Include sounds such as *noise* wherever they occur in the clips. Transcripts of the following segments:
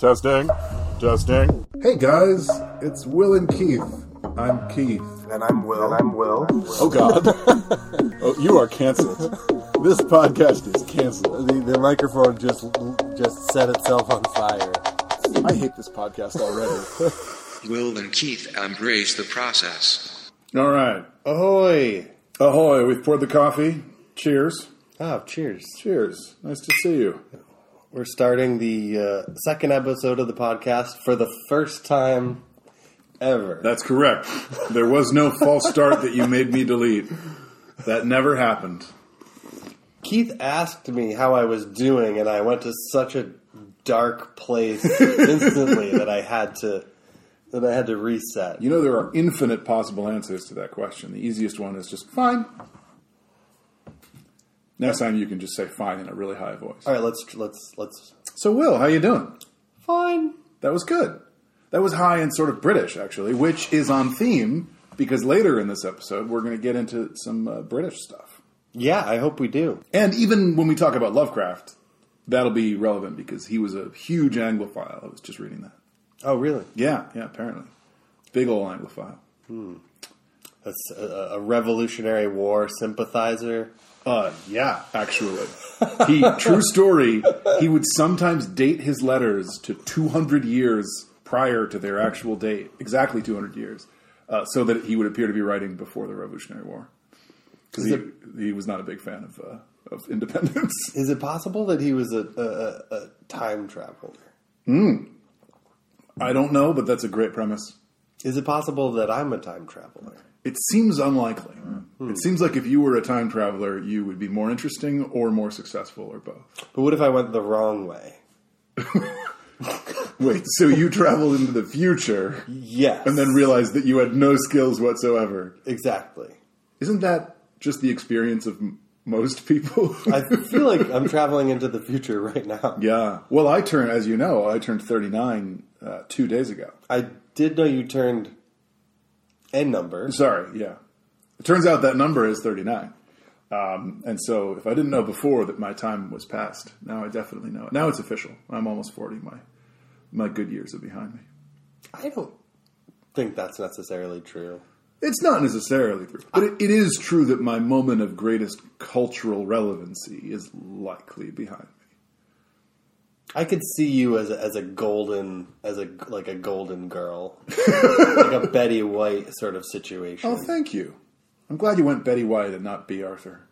Testing. Testing. Hey guys, it's Will and Keith. I'm Keith. And I'm Will. And I'm Will. Oh God. *laughs* oh, you are canceled. This podcast is canceled. The, the microphone just just set itself on fire. I hate this podcast already. *laughs* Will and Keith embrace the process. All right. Ahoy! Ahoy, we've poured the coffee. Cheers. Oh, cheers. Cheers. Nice to see you. We're starting the uh, second episode of the podcast for the first time ever. That's correct. There was no false start that you made me delete. That never happened. Keith asked me how I was doing, and I went to such a dark place *laughs* instantly that I had to that I had to reset. You know there are infinite possible answers to that question. The easiest one is just fine. Next time you can just say fine in a really high voice. All right, let's let's let's. So Will, how you doing? Fine. That was good. That was high and sort of British actually, which is on theme because later in this episode we're going to get into some uh, British stuff. Yeah, I hope we do. And even when we talk about Lovecraft, that'll be relevant because he was a huge Anglophile. I was just reading that. Oh, really? Yeah, yeah, apparently. Big old Anglophile. Hmm. That's a, a Revolutionary War sympathizer. Uh, yeah, actually. He, true story, he would sometimes date his letters to 200 years prior to their actual date, exactly 200 years, uh, so that he would appear to be writing before the Revolutionary War. Because Is he, he was not a big fan of, uh, of independence. *laughs* Is it possible that he was a, a, a, a time traveler? I don't know, but that's a great premise. Is it possible that I'm a time traveler? It seems unlikely. It seems like if you were a time traveler, you would be more interesting or more successful or both. But what if I went the wrong way? *laughs* Wait, so you traveled into the future Yes. and then realized that you had no skills whatsoever. Exactly. Isn't that just the experience of m- most people? I *laughs* feel like I'm traveling into the future right now. yeah. Well, I turned, as you know, I turned 39 uh, two days ago. I did know you turned a number. Sorry, yeah. It turns out that number is 39. Um, and so if I didn't know before that my time was past, now I definitely know it. Now it's official. I'm almost 40. My, my good years are behind me. I don't think that's necessarily true. It's not necessarily true, but it, it is true that my moment of greatest cultural relevancy is likely behind. I could see you as a, as a golden, as a like a golden girl, *laughs* like a Betty White sort of situation. Oh, thank you. I'm glad you went Betty White and not Bea Arthur.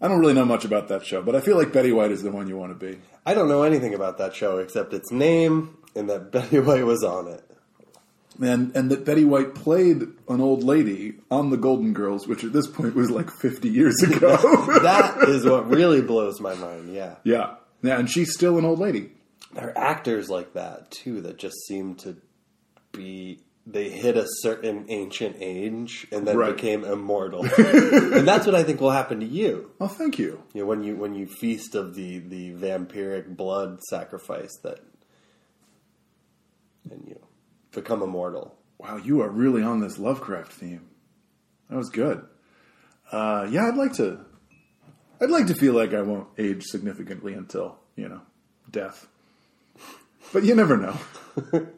I don't really know much about that show, but I feel like Betty White is the one you want to be. I don't know anything about that show except its name and that *laughs* Betty White was on it. And and that Betty White played an old lady on the Golden Girls, which at this point was like 50 years ago. *laughs* That is what really blows my mind. Yeah, yeah. Yeah, and she's still an old lady. there are actors like that too that just seem to be they hit a certain ancient age and then Right. became immortal, *laughs* and that's what I think will happen to you. Oh, thank you. You know, when you when you feast of the the vampiric blood sacrifice that, and you become immortal. Wow, you are really on this Lovecraft theme. That was good. Uh, yeah, I'd like to. I'd like to feel like I won't age significantly until you know death, but you never know. *laughs*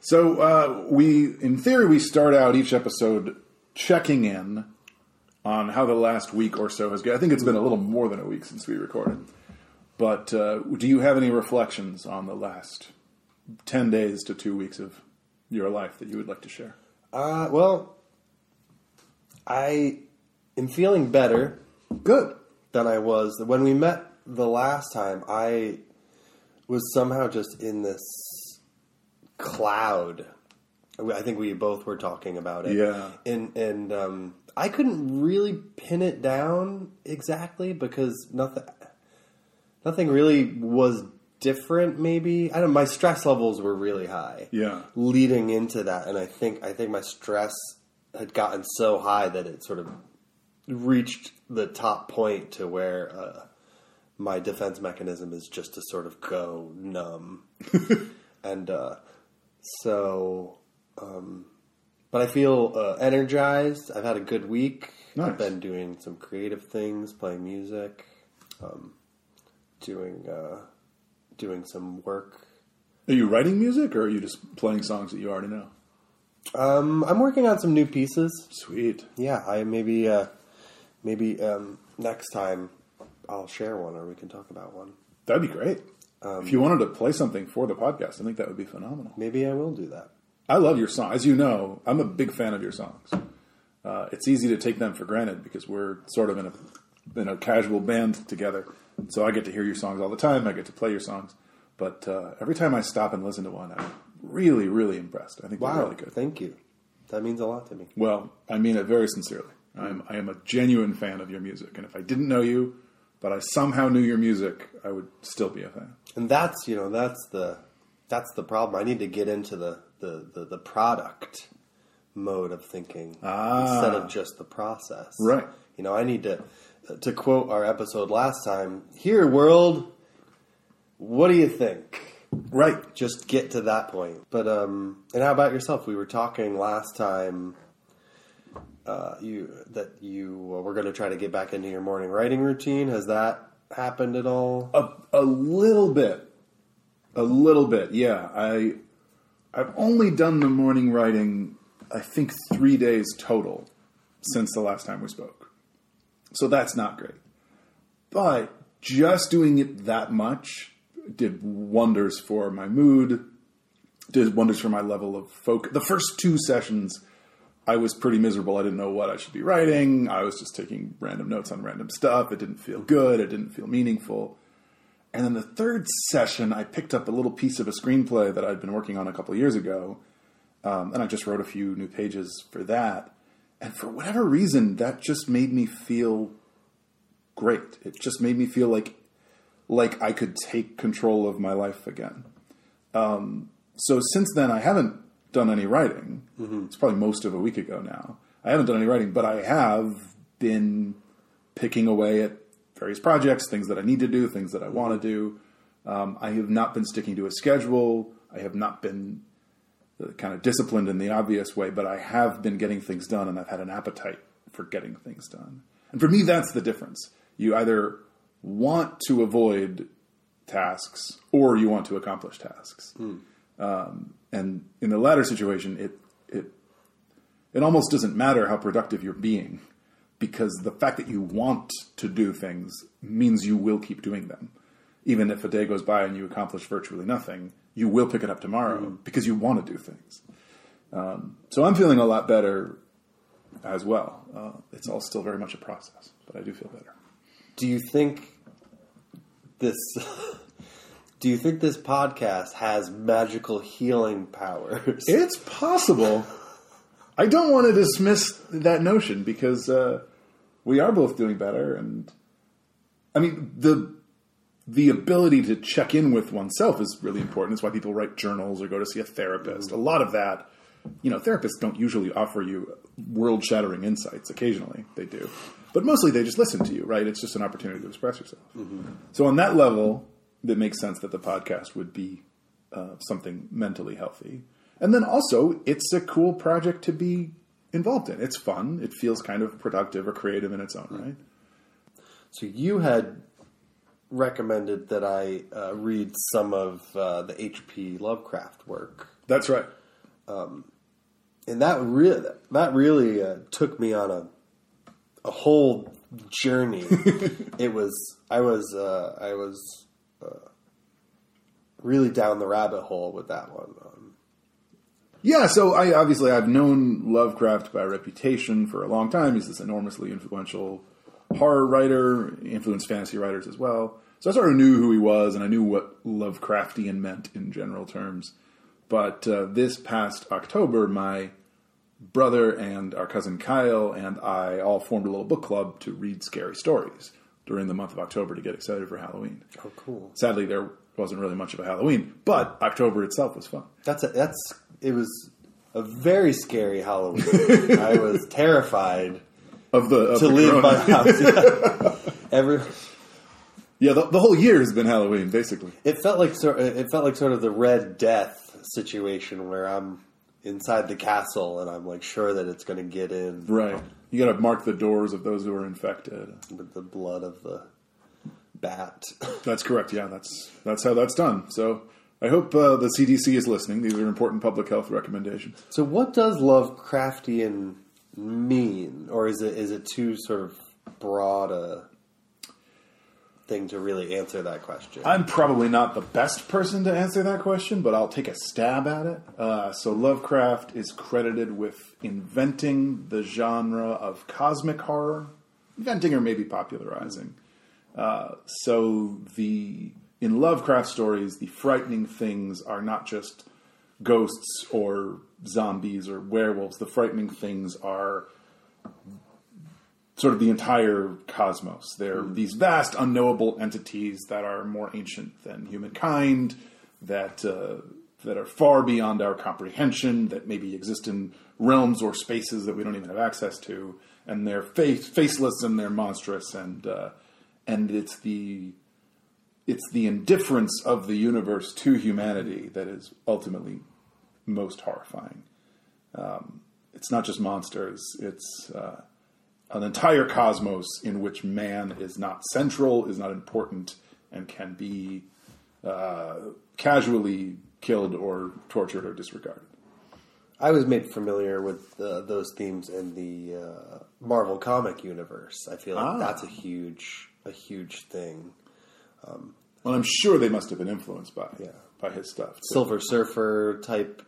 so uh, we, in theory, we start out each episode checking in on how the last week or so has gone. I think it's been a little more than a week since we recorded. But uh, do you have any reflections on the last ten days to two weeks of your life that you would like to share? Uh, well, I am feeling better Good. Than I was when we met the last time. I was somehow just in this cloud. I think we both were talking about it. Yeah. and and um, I couldn't really pin it down exactly because nothing, nothing really was different. Maybe I don't. My stress levels were really high. Yeah. leading into that, and I think I think my stress had gotten so high that it sort of reached the top point to where uh, my defense mechanism is just to sort of go numb, *laughs* and uh, so. Um, but I feel uh, energized. I've had a good week. Nice. I've been doing some creative things, playing music, um, doing uh, doing some work. Are you writing music, or are you just playing songs that you already know? Um, I'm working on some new pieces. Sweet. Yeah, I maybe uh, maybe um, next time I'll share one, or we can talk about one. That'd be great. Um, if you wanted to play something for the podcast, I think that would be phenomenal. Maybe I will do that. I love your song. As you know, I'm a big fan of your songs. Uh, it's easy to take them for granted because we're sort of in a in a casual band together. So I get to hear your songs all the time. I get to play your songs. But uh, every time I stop and listen to one, I'm really, really impressed. I think they're Wow, really good. thank you. That means a lot to me. Well, I mean it very sincerely. I'm I am a genuine fan of your music, and if I didn't know you, but I somehow knew your music, I would still be a fan. And that's you know that's the that's the problem. I need to get into the the, the, the product mode of thinking Ah. instead of just the process. Right. You know, I need to to quote our episode last time. Here, world, what do you think? Right. Just get to that point. But um, and how about yourself? We were talking last time. Uh, you that you were going to try to get back into your morning writing routine. Has that happened at all? A, a little bit. A little bit, yeah. I I've only done the morning writing I think 3 days total since the last time we spoke. So that's not great. But just doing it that much did wonders for my mood, did wonders for my level of focus. The first two sessions I was pretty miserable. I didn't know what I should be writing. I was just taking random notes on random stuff. It didn't feel good. It didn't feel meaningful. And then the third session, I picked up a little piece of a screenplay that I'd been working on a couple years ago. Um, and I just wrote a few new pages for that. And for whatever reason, that just made me feel great. It just made me feel like like I could take control of my life again. Um, so since then, I haven't done any writing. It's probably most of a week ago now. I haven't done any writing, but I have been picking away at various projects, things that I need to do, things that I want to do. Um, I have not been sticking to a schedule. I have not been uh, kind of disciplined in the obvious way, but I have been getting things done, and I've had an appetite for getting things done. And for me, that's the difference. You either want to avoid tasks or you want to accomplish tasks. Um, and in the latter situation, it it it almost doesn't matter how productive you're being because the fact that you want to do things means you will keep doing them. Even if a day goes by and you accomplish virtually nothing, you will pick it up tomorrow because you want to do things. Um, so I'm feeling a lot better as well. Uh, it's all still very much a process, but I do feel better. Do you think this? *laughs* do you think this podcast has magical healing powers? *laughs* It's possible. I don't want to dismiss that notion because uh, we are both doing better, and I mean the the ability to check in with oneself is really important. It's why people write journals or go to see a therapist. A lot of that, you know, therapists don't usually offer you world shattering insights. Occasionally they do, but mostly they just listen to you. Right? It's just an opportunity to express yourself. So on that level, it makes sense that the podcast would be uh, something mentally healthy. And then also, it's a cool project to be involved in. It's fun. It feels kind of productive or creative in its own right. So you had recommended that I uh, read some of uh, the H.P. Lovecraft work, That's right. and that really that really uh, took me on a a whole journey. *laughs* it was I was uh, I was uh, really down the rabbit hole with that one. Um, Yeah, so I obviously I've known Lovecraft by reputation for a long time. He's this enormously influential horror writer, influenced fantasy writers as well. So I sort of knew who he was, and I knew what Lovecraftian meant in general terms. But uh, this past October, my brother and our cousin Kyle and I all formed a little book club to read scary stories during the month of October to get excited for Halloween. oh, cool! Sadly, there wasn't really much of a Halloween, but October itself was fun. That's a, that's it was a very scary Halloween. *laughs* I was terrified Of the of to the leave my house. Yeah. *laughs* Every Yeah, the, the whole year has been Halloween, basically. it felt like sort it felt like sort of the Red Death situation where I'm inside the castle and I'm like sure that it's going to get in Right. You got to mark the doors of those who are infected. with the blood of the bat. *laughs* That's correct. Yeah, that's that's how that's done. So I hope uh, the CDC is listening. These are important public health recommendations. so, what does Lovecraftian mean, or is it is it too sort of broad a thing to really answer that question? I'm probably not the best person to answer that question, but I'll take a stab at it. Uh, so Lovecraft is credited with inventing the genre of cosmic horror, inventing or maybe popularizing. Uh, so the in Lovecraft stories, the frightening things are not just ghosts or zombies or werewolves. The frightening things are sort of the entire cosmos. They're these vast, unknowable entities that are more ancient than humankind, that uh, that are far beyond our comprehension, that maybe exist in realms or spaces that we don't even have access to, and they're face, faceless and they're monstrous, and uh, and it's the it's the indifference of the universe to humanity that is ultimately most horrifying. Um, it's not just monsters; it's uh, an entire cosmos in which man is not central, is not important, and can be uh, casually killed or tortured or disregarded. I was made familiar with uh, those themes in the uh, Marvel comic universe. I feel like Ah. that's a huge, a huge thing. Well, I'm sure they must have been influenced by Yeah. by his stuff. too. Silver Surfer type.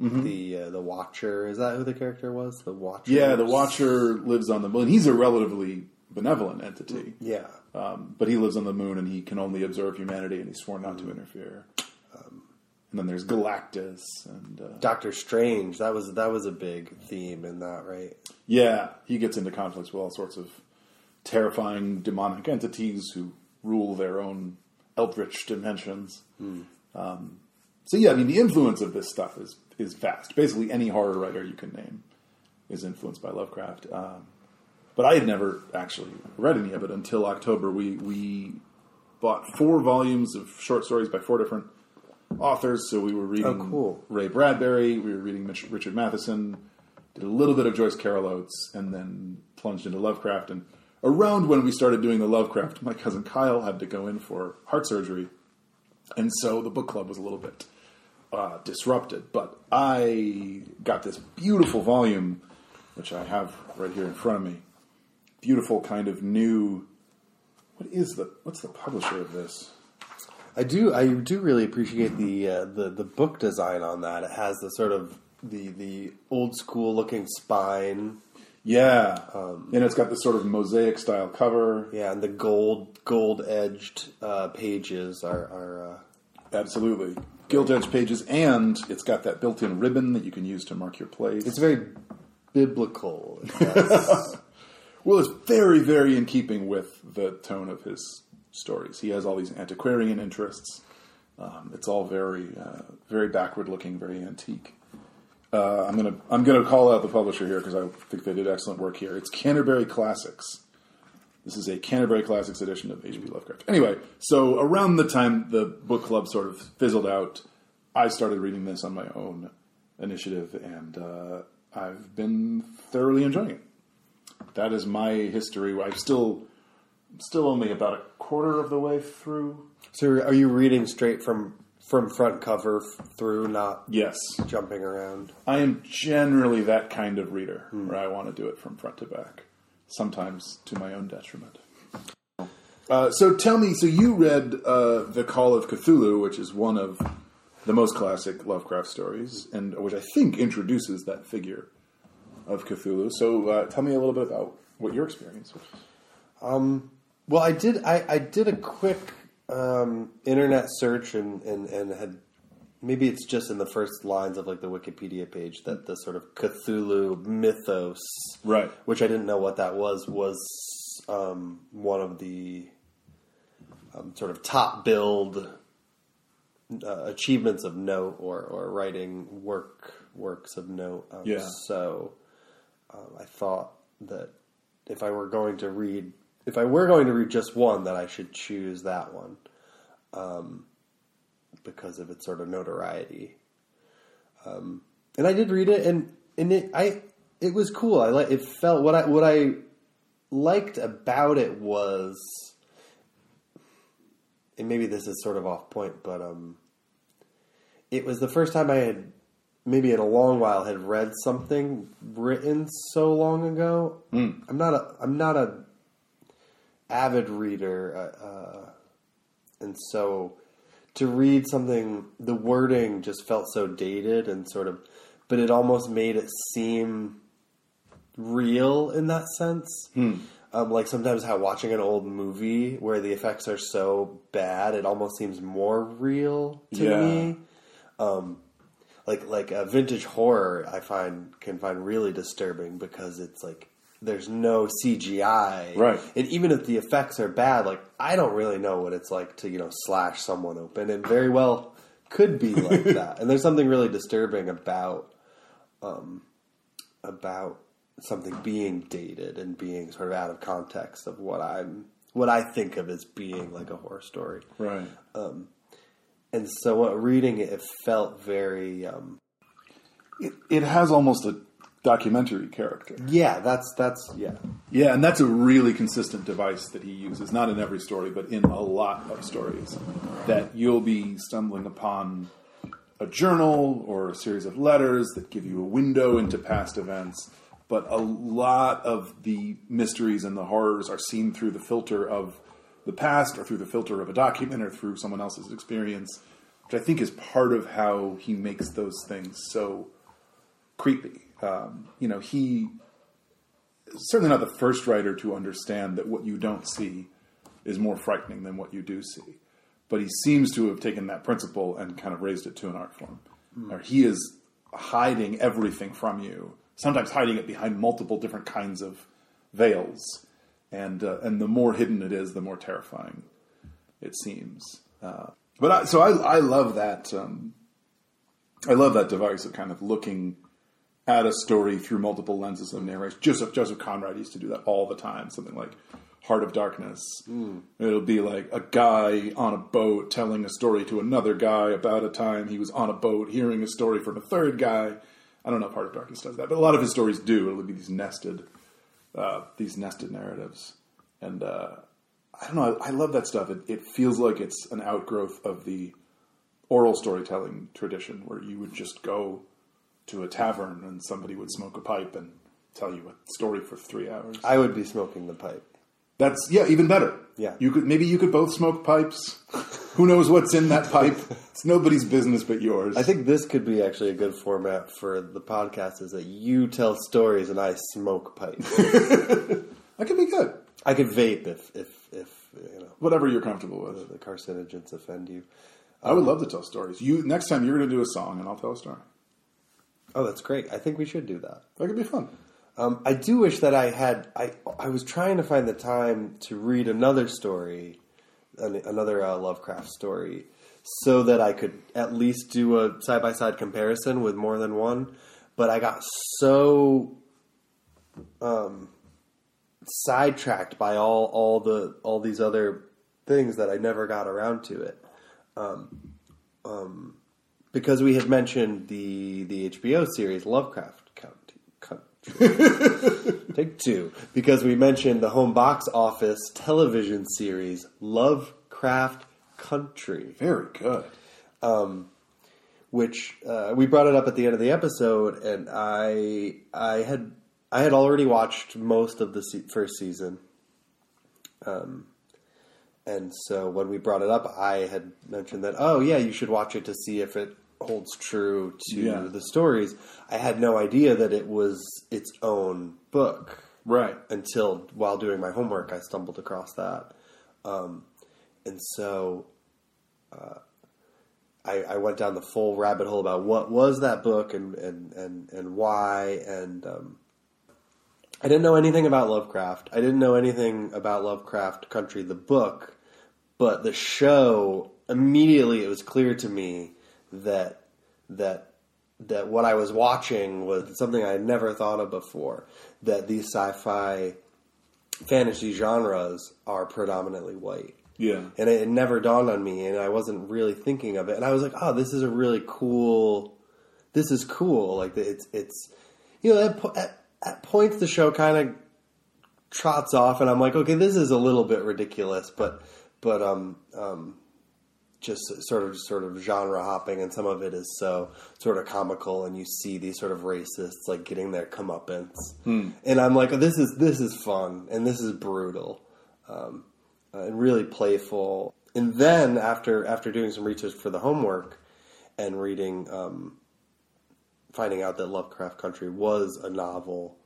Mm-hmm. The uh, the Watcher is that who the character was? The Watcher. Yeah, the Watcher lives on the moon. He's a relatively benevolent entity, Yeah, um, but he lives on the moon and he can only observe humanity, and he's sworn not to interfere. Um, and then there's Galactus, and uh, Doctor Strange. That was that was a big theme in that, right? yeah, he gets into conflicts with all sorts of terrifying demonic entities who rule their own eldritch dimensions. Um, so yeah, I mean, the influence of this stuff is is vast. Basically, any horror writer you can name is influenced by Lovecraft. Um, but I had never actually read any of it until October. We we bought four volumes of short stories by four different authors. So we were reading Oh, cool. Ray Bradbury, we were reading Mitch, Richard Matheson, did a little bit of Joyce Carol Oates, and then plunged into Lovecraft. And around when we started doing the Lovecraft, my cousin Kyle had to go in for heart surgery, and so the book club was a little bit uh, disrupted. But I got this beautiful volume, which I have right here in front of me. Beautiful kind of new. What is the what's the publisher of this? I do I do really appreciate the uh, the the book design on that. It has the sort of the the old school looking spine. Yeah, and it's got this sort of mosaic style cover. Yeah, and the gold gold edged uh, pages are are. Uh, Absolutely. Gilt edge pages, and it's got that built in ribbon that you can use to mark your place. it's very biblical. *laughs* Well, it's very, very in keeping with the tone of his stories. He has all these antiquarian interests. Um, it's all very, uh, very backward looking, very antique. Uh, I'm gonna, I'm gonna call out the publisher here because I think they did excellent work here. It's Canterbury Classics. This is a Canterbury Classics edition of H.P. Lovecraft. Anyway, so around the time the book club sort of fizzled out, I started reading this on my own initiative, and uh, I've been thoroughly enjoying it. That is my history. I'm still, still only about a quarter of the way through. so, are you reading straight from from front cover through, not Yes, jumping around? I am generally that kind of reader where I want to do it from front to back, sometimes to my own detriment. Uh, so tell me, so you read uh, The Call of Cthulhu, which is one of the most classic Lovecraft stories, and which I think introduces that figure of Cthulhu. So uh, tell me a little bit about what your experience was. Well, I did. I, I did a quick um, internet search and, and, and had maybe it's just in the first lines of like the Wikipedia page that the sort of Cthulhu mythos, Right. Which I didn't know what that was. Was um, one of the um, sort of top build uh, achievements of note or, or writing work works of note. Um, Yeah. So um, I thought that if I were going to read, if I were going to read just one, that I should choose that one um, because of its sort of notoriety. Um, and I did read it, and and it I it was cool. I like it felt what I what I liked about it was and maybe this is sort of off point, but um, it was the first time I had maybe in a long while had read something written so long ago. I'm not a I'm not a avid reader, uh, uh, and so to read something, the wording just felt so dated and sort of, but it almost made it seem real in that sense. Um, like sometimes how watching an old movie where the effects are so bad, it almost seems more real to Yeah. me. Um, like like a vintage horror, I find can find really disturbing because it's like there's no CGI, Right. And even if the effects are bad, like I don't really know what it's like to you know slash someone open, and very well could be like *laughs* that. And there's something really disturbing about um, about something being dated and being sort of out of context of what I'm what I think of as being like a horror story. Right. Um And so, what reading it, it felt very um, It, it has almost a documentary character. yeah. That's that's yeah. Yeah, and that's a really consistent device that he uses, not in every story, but in a lot of stories. That you'll be stumbling upon a journal or a series of letters that give you a window into past events, but a lot of the mysteries and the horrors are seen through the filter of the past or through the filter of a document or through someone else's experience, which I think is part of how he makes those things so creepy. Um, you know, he certainly not the first writer to understand that what you don't see is more frightening than what you do see. But he seems to have taken that principle and kind of raised it to an art form. Or he is hiding everything from you, sometimes hiding it behind multiple different kinds of veils. And uh, and the more hidden it is, the more terrifying it seems. Uh, but I, so I, I love that. Um, I love that device of kind of looking at a story through multiple lenses of narration. Joseph Joseph Conrad used to do that all the time. Something like Heart of Darkness. It'll be like a guy on a boat telling a story to another guy about a time he was on a boat hearing a story from a third guy. I don't know if Heart of Darkness does that, but a lot of his stories do. It'll be these nested, uh, these nested narratives, and uh, I don't know. I, I love that stuff. It, it feels like it's an outgrowth of the oral storytelling tradition, where you would just go to a tavern and somebody would smoke a pipe and tell you a story for three hours. I would be smoking the pipe. That's yeah, even better. Yeah. you could maybe you could both smoke pipes. Who knows what's in that pipe? It's nobody's business but yours. I think this could be actually a good format for the podcast. Is that you tell stories and I smoke pipe. *laughs* that could be good. I could vape if if if you know Whatever you're comfortable with. the carcinogens offend you. I would love to tell stories. You next time you're going to do a song and I'll tell a story. Oh, that's great. I think we should do that. That could be fun. Um, I do wish that I had. I I was trying to find the time to read another story, an, another uh, Lovecraft story, so that I could at least do a side by side comparison with more than one. But I got so um, sidetracked by all all the all these other things that I never got around to it. Um, um, because we had mentioned the the HBO series Lovecraft County. Country. *laughs* Take two. Because we mentioned the home box office television series Lovecraft Country Very good. which uh, we brought it up at the end of the episode, and I I had I had already watched most of the se- first season, um, and so when we brought it up, I had mentioned that oh yeah, you should watch it to see if it holds true to Yeah. the stories. I had no idea that it was its own book Right. until while doing my homework, I stumbled across that, um, and so uh, I, I went down the full rabbit hole about what was that book and and and, and why, and um, I didn't know anything about Lovecraft. I didn't know anything about Lovecraft Country, the book, but the show immediately it was clear to me that that that what I was watching was something I had never thought of before. That these sci-fi fantasy genres are predominantly white. Yeah. And it, it never dawned on me, and I wasn't really thinking of it. And I was like, "Oh, this is a really cool. This is cool. Like it's it's, you know, at, at, at points the show kind of trots off, and I'm like, okay, this is a little bit ridiculous, but but um um just sort of sort of genre hopping, and some of it is so sort of comical, and you see these sort of racists like getting their comeuppance, and I'm like, this is this is fun, and this is brutal, um, uh, and really playful. And then after after doing some research for the homework and reading, um, finding out that Lovecraft Country was a novel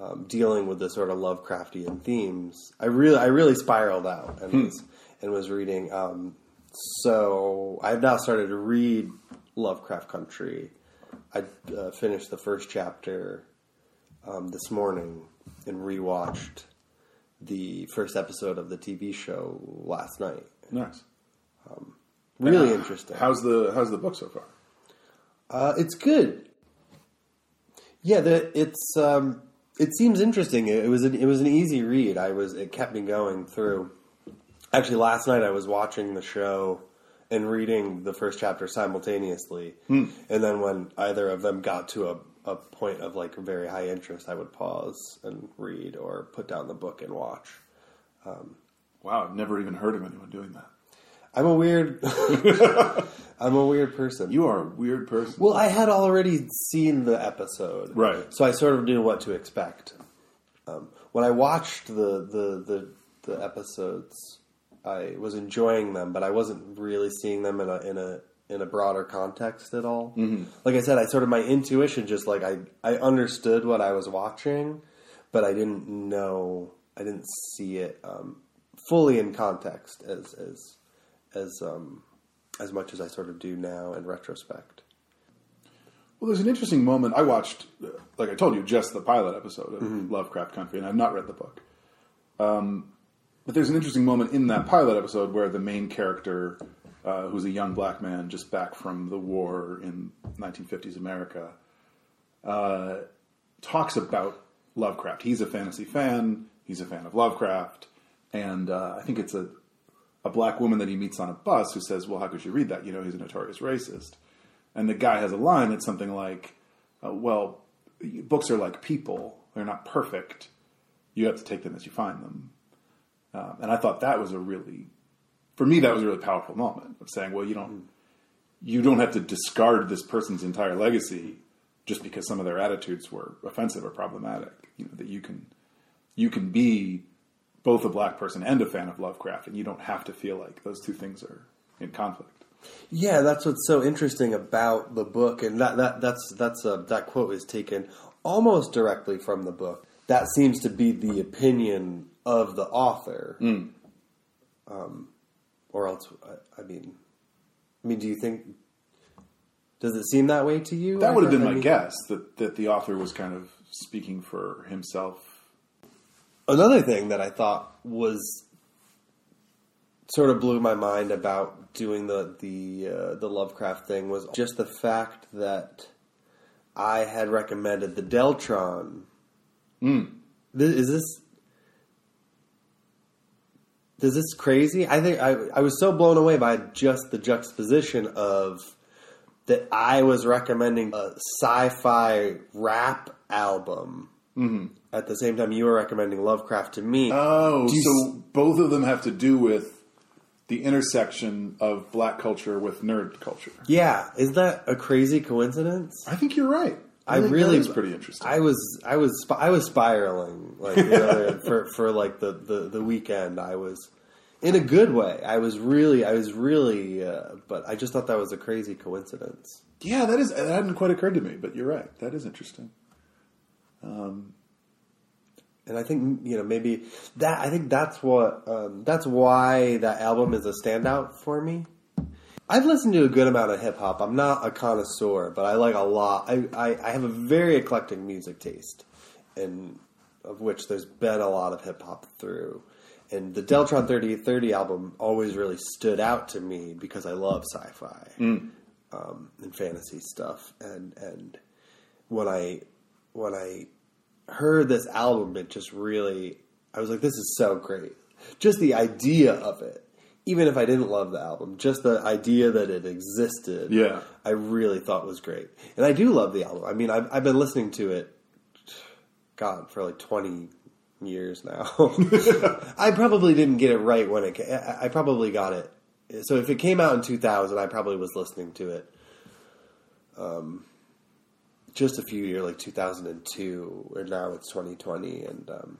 um, dealing with the sort of Lovecraftian themes, I really I really spiraled out and was and was reading. Um, so I've now started to read Lovecraft Country. I uh, finished the first chapter um, this morning and rewatched the first episode of the TV show last night. Nice. Really Uh, interesting. How's the How's the book so far? Uh, it's good. Yeah, the, it's um, it seems interesting. It, it was an, it was an easy read. I was it kept me going through. Actually, last night I was watching the show and reading the first chapter simultaneously, and then when either of them got to a, a point of like very high interest, I would pause and read or put down the book and watch. Wow, I've never even heard of anyone doing that. I'm a weird. *laughs* *laughs* I'm a weird person. You are a weird person. Well, I had already seen the episode, Right. So I sort of knew what to expect. Um, when I watched the, the the the episodes, I was enjoying them, but I wasn't really seeing them in a in a in a broader context at all. Mm-hmm. Like I said, I sort of my intuition just like I I understood what I was watching, but I didn't know I didn't see it um, fully in context as as as um, as much as I sort of do now in retrospect. Well, there's an interesting moment. I watched, like I told you, just the pilot episode of Lovecraft Country, and I've not read the book. Um, but there's an interesting moment in that pilot episode where the main character, uh, who's a young black man just back from the war in 1950s America, uh, talks about Lovecraft. He's a fantasy fan. He's a fan of Lovecraft, and uh, I think it's a a black woman that he meets on a bus who says, "Well, how could you read that? You know, he's a notorious racist." And the guy has a line that's something like, uh, "Well, books are like people; they're not perfect. You have to take them as you find them." Um, and I thought that was a really, for me, that was a really powerful moment of saying, "Well, you don't, you don't have to discard this person's entire legacy just because some of their attitudes were offensive or problematic. You know, that you can, you can be." Both a black person and a fan of Lovecraft, and you don't have to feel like those two things are in conflict. Yeah, that's what's so interesting about the book, and that, that that's that's uh, that quote is taken almost directly from the book. That seems to be the opinion of the author, um, or else I, I mean, I mean, do you think? Does it seem that way to you? That would have been I my mean- guess that that the author was kind of speaking for himself. Another thing that I thought was sort of blew my mind about doing the the uh, the Lovecraft thing was just the fact that I had recommended the Deltron. Th- Is this is this crazy? I think I I was so blown away by just the juxtaposition of that I was recommending a sci-fi rap album. Mm-hmm. At the same time, you were recommending Lovecraft to me. Oh, Do so both of them have to do with the intersection of black culture with nerd culture. Yeah, is that a crazy coincidence? I think you're right. I, I really is pretty interesting. I was I was I was spiraling like you *laughs* know, for for like the, the the weekend. I was in a good way. I was really I was really, uh, but I just thought that was a crazy coincidence. yeah, that is that hadn't quite occurred to me, but you're right. That is interesting. Um, And I think you know maybe that I think that's what um, that's why that album is a standout for me. I've listened to a good amount of hip hop. I'm not a connoisseur, but I like a lot. I, I, I have a very eclectic music taste, and of which there's been a lot of hip hop through. And the Deltron 3030 album always really stood out to me because I love sci-fi um, and fantasy stuff. And and when I when I heard this album, it just really I was like, this is so great. Just the idea of it, even if I didn't love the album, just the idea that it existed, Yeah. I really thought was great. And I do love the album. I mean, I've, I've been listening to it, God, for like twenty years now. *laughs* I probably didn't get it right when it. I I probably got it so if it came out in 2000, I probably was listening to it. Um, just a few years, like 2002, and now it's 2020, and um,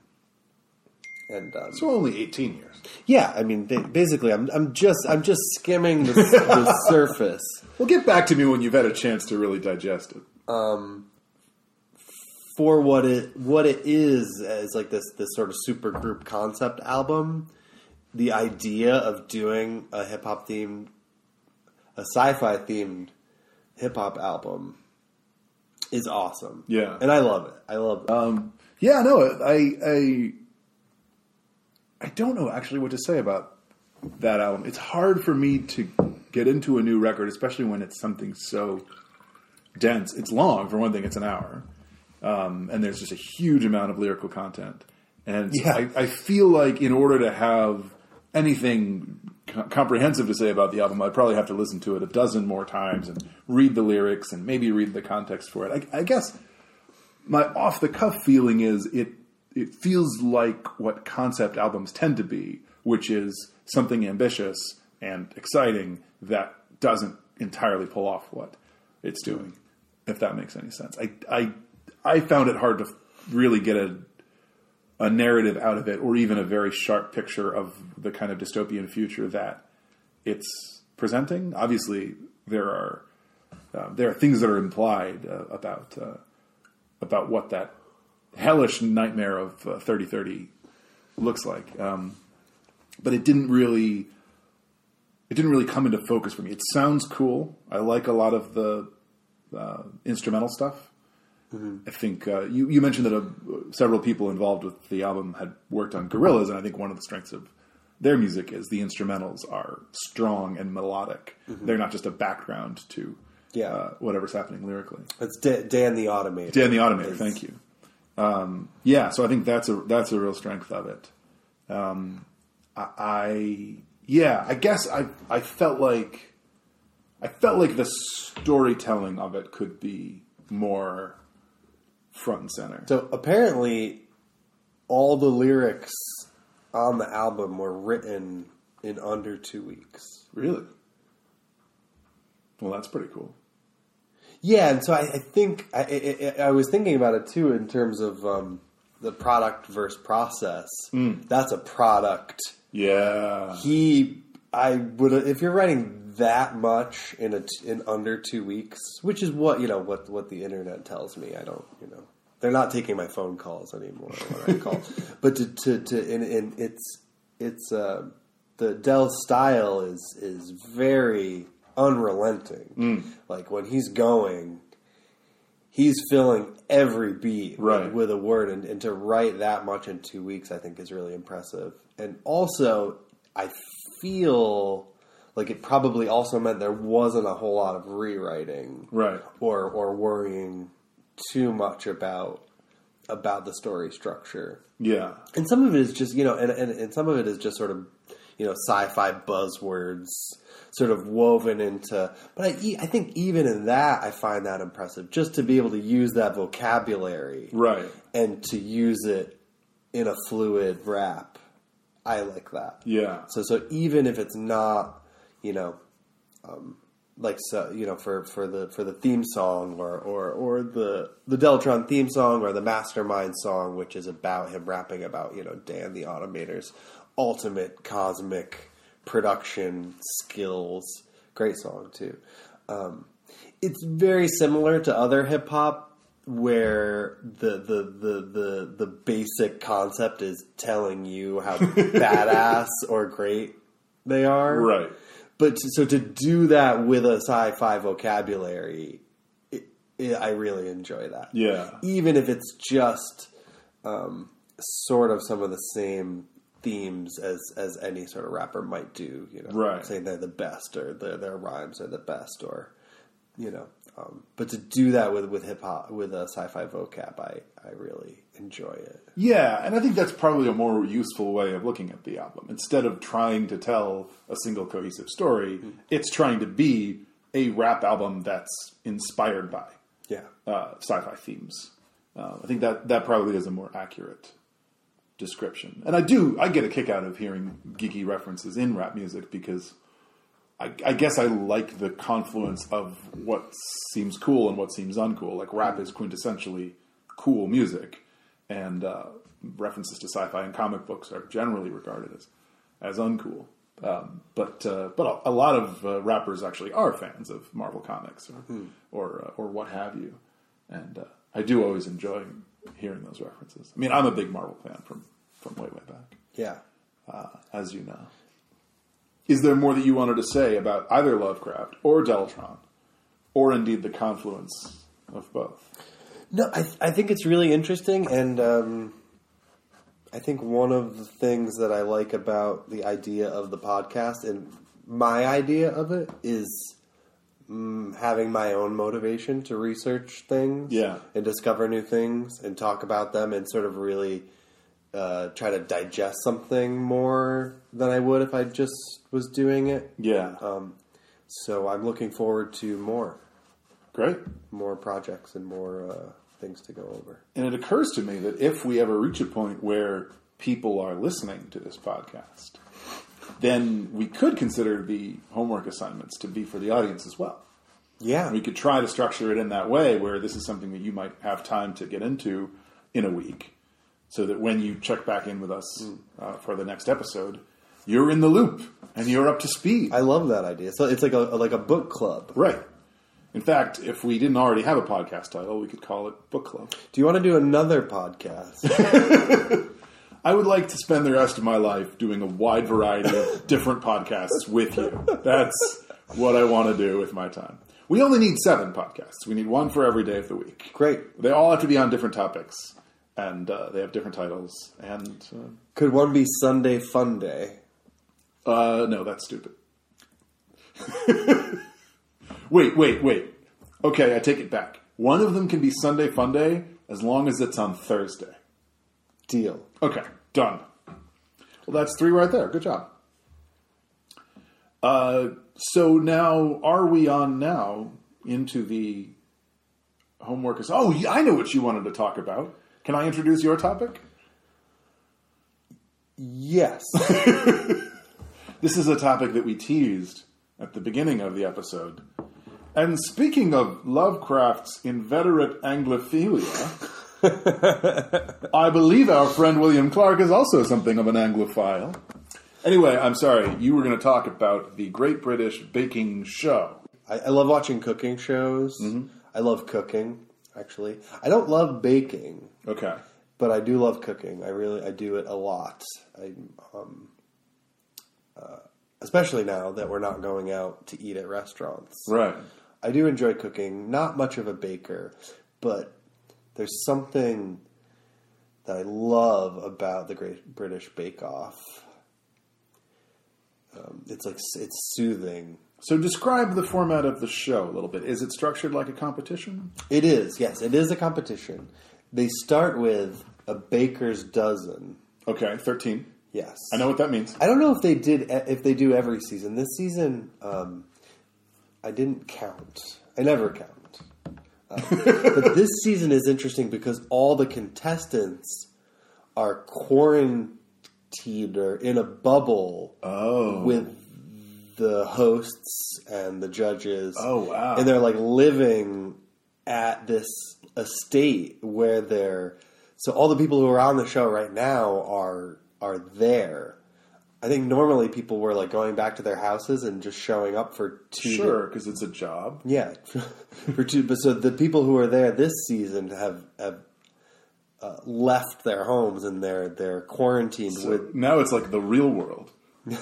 and um, So only 18 years. yeah, I mean, ba- basically, I'm I'm just I'm just skimming the, the *laughs* surface. Well, get back to me when you've had a chance to really digest it. um, for what it what it is as like this this sort of super group concept album. The idea of doing a hip hop themed, a sci-fi themed hip hop album is awesome. Yeah. and I love it. I love it. Um, yeah, no, I, I, I don't know actually what to say about that album. It's hard for me to get into a new record, especially when it's something so dense. It's long, for one thing. It's an hour, um, and there's just a huge amount of lyrical content. And Yeah. I, I feel like in order to have anything co- comprehensive to say about the album, I'd probably have to listen to it a dozen more times and read the lyrics and maybe read the context for it. I, I guess my off the cuff feeling is it it feels like what concept albums tend to be, which is something ambitious and exciting that doesn't entirely pull off what it's doing. If that makes any sense, I I I found it hard to really get a a narrative out of it, or even a very sharp picture of the kind of dystopian future that it's presenting. Obviously, there are uh, there are things that are implied uh, about uh, about what that hellish nightmare of uh, 3030 looks like. Um, but it didn't really it didn't really come into focus for me. It sounds cool. I like a lot of the uh, instrumental stuff. I think uh, you, you mentioned that uh, several people involved with the album had worked on Gorillaz, and I think one of the strengths of their music is the instrumentals are strong and melodic. They're not just a background to Yeah. uh, whatever's happening lyrically. It's Da- Dan the Automator. Dan the Automator, is- thank you. Um, yeah, so I think that's a that's a real strength of it. Um, I, I yeah, I guess I I felt like I felt like the storytelling of it could be more front and center. So apparently, all the lyrics on the album were written in under two weeks. really, well, that's pretty cool. Yeah, and so I, I think I, I, I- was thinking about it too in terms of um, the product versus process. That's a product. Yeah, He, I would if you're writing that much in a in under two weeks, which is what you know what what the internet tells me. I don't you know they're not taking my phone calls anymore when I *laughs* call, but to to, to and, and it's it's uh, the Del style is is very unrelenting. Mm. Like when he's going, he's filling every beat Right. with, with a word, and, and to write that much in two weeks, I think is really impressive. And also, I feel like it probably also meant there wasn't a whole lot of rewriting, Right. or or worrying too much about about the story structure yeah, and some of it is just you know and, and, and some of it is just sort of you know sci-fi buzzwords sort of woven into but I, I think even in that i find that impressive just to be able to use that vocabulary right. and to use it in a fluid rap. I like that. Yeah, so so even if it's not, you know, um, like so, you know for, for the for the theme song or, or or the the Deltron theme song or the Mastermind song, which is about him rapping about you know Dan the Automator's ultimate cosmic production skills. Great song too. Um, it's very similar to other hip hop where the, the the the the basic concept is telling you how *laughs* badass or great they are. right. But to, so to do that with a sci-fi vocabulary, it, it, I really enjoy that. Yeah, Even if it's just um, sort of some of the same themes as as any sort of rapper might do. You know, Right. saying they're the best or their their rhymes are the best or you know. Um, but to do that with with hip hop with a sci-fi vocab, I I really enjoy it. Yeah, and I think that's probably a more useful way of looking at the album. Instead of trying to tell a single cohesive story, it's trying to be a rap album that's inspired by Yeah. uh, sci-fi themes. Uh, I think that that probably is a more accurate description. And I do I get a kick out of hearing geeky references in rap music because I, I guess I like the confluence of what seems cool and what seems uncool. Like rap is quintessentially cool music, and uh, references to sci-fi and comic books are generally regarded as as uncool. Um, but uh, but a, a lot of uh, rappers actually are fans of Marvel comics or or, uh, or what have you, and uh, I do always enjoy hearing those references. I mean, I'm a big Marvel fan from from way way back Yeah. as you know. Is there more that you wanted to say about either Lovecraft or Deltron, or indeed the confluence of both? No, I, I think it's really interesting, and um, I think one of the things that I like about the idea of the podcast and my idea of it is mm, having my own motivation to research things, Yeah. and discover new things and talk about them, and sort of really uh, try to digest something more than I would if I just was doing it. Yeah, Um, so I'm looking forward to more, great. more projects and more uh, things to go over. And it occurs to me that if we ever reach a point where people are listening to this podcast, then we could consider the homework assignments to be for the audience as well. Yeah, We could try to structure it in that way where this is something that you might have time to get into in a week so that when you check back in with us uh, for the next episode, you're in the loop and you're up to speed. I love that idea. So it's like a like a book club. right. In fact, if we didn't already have a podcast title, we could call it Book Club. Do you want to do another podcast? *laughs* I would like to spend the rest of my life doing a wide variety of *laughs* different podcasts with you. That's what I want to do with my time. We only need seven podcasts. We need one for every day of the week. Great. They all have to be on different topics, and uh, they have different titles. And Could one be Sunday Fun Day? uh, uh, no, that's stupid. *laughs* wait, wait, wait. Okay, I take it back. One of them can be Sunday Fun Day as long as it's on Thursday. Deal. Okay, done. Well, that's three right there. Good job. Uh, so now, are we on now into the homework? ass- Oh, I know what you wanted to talk about. Can I introduce your topic? Yes. *laughs* This is a topic that we teased at the beginning of the episode. And speaking of Lovecraft's inveterate Anglophilia, *laughs* I believe our friend William Clark is also something of an Anglophile. Anyway, I'm sorry, you were going to talk about the Great British Baking Show. I, I love watching cooking shows. I love cooking. Actually, I don't love baking, Okay. but I do love cooking. I really I do it a lot. I um, uh, especially now that we're not going out to eat at restaurants. Right. I do enjoy cooking. Not much of a baker, but there's something that I love about the Great British Bake Off. Um, it's like it's soothing. So describe the format of the show a little bit. Is it structured like a competition? It is, yes, it is a competition. They start with a baker's dozen. Okay, 13. Yes, I know what that means. I don't know if they did if they do every season. This season, um, I didn't count. I never count. Uh, *laughs* but this season is interesting because all the contestants are quarantined or in a bubble Oh. with the hosts and the judges. Oh, wow. And they're like living at this estate where they're so all the people who are on the show right now are are there. I think normally people were like going back to their houses and just showing up for two Sure, because it's a job. yeah, *laughs* for two. But so the people who are there this season have have uh, left their homes and they're they're quarantined So with. now it's like the real world. *laughs*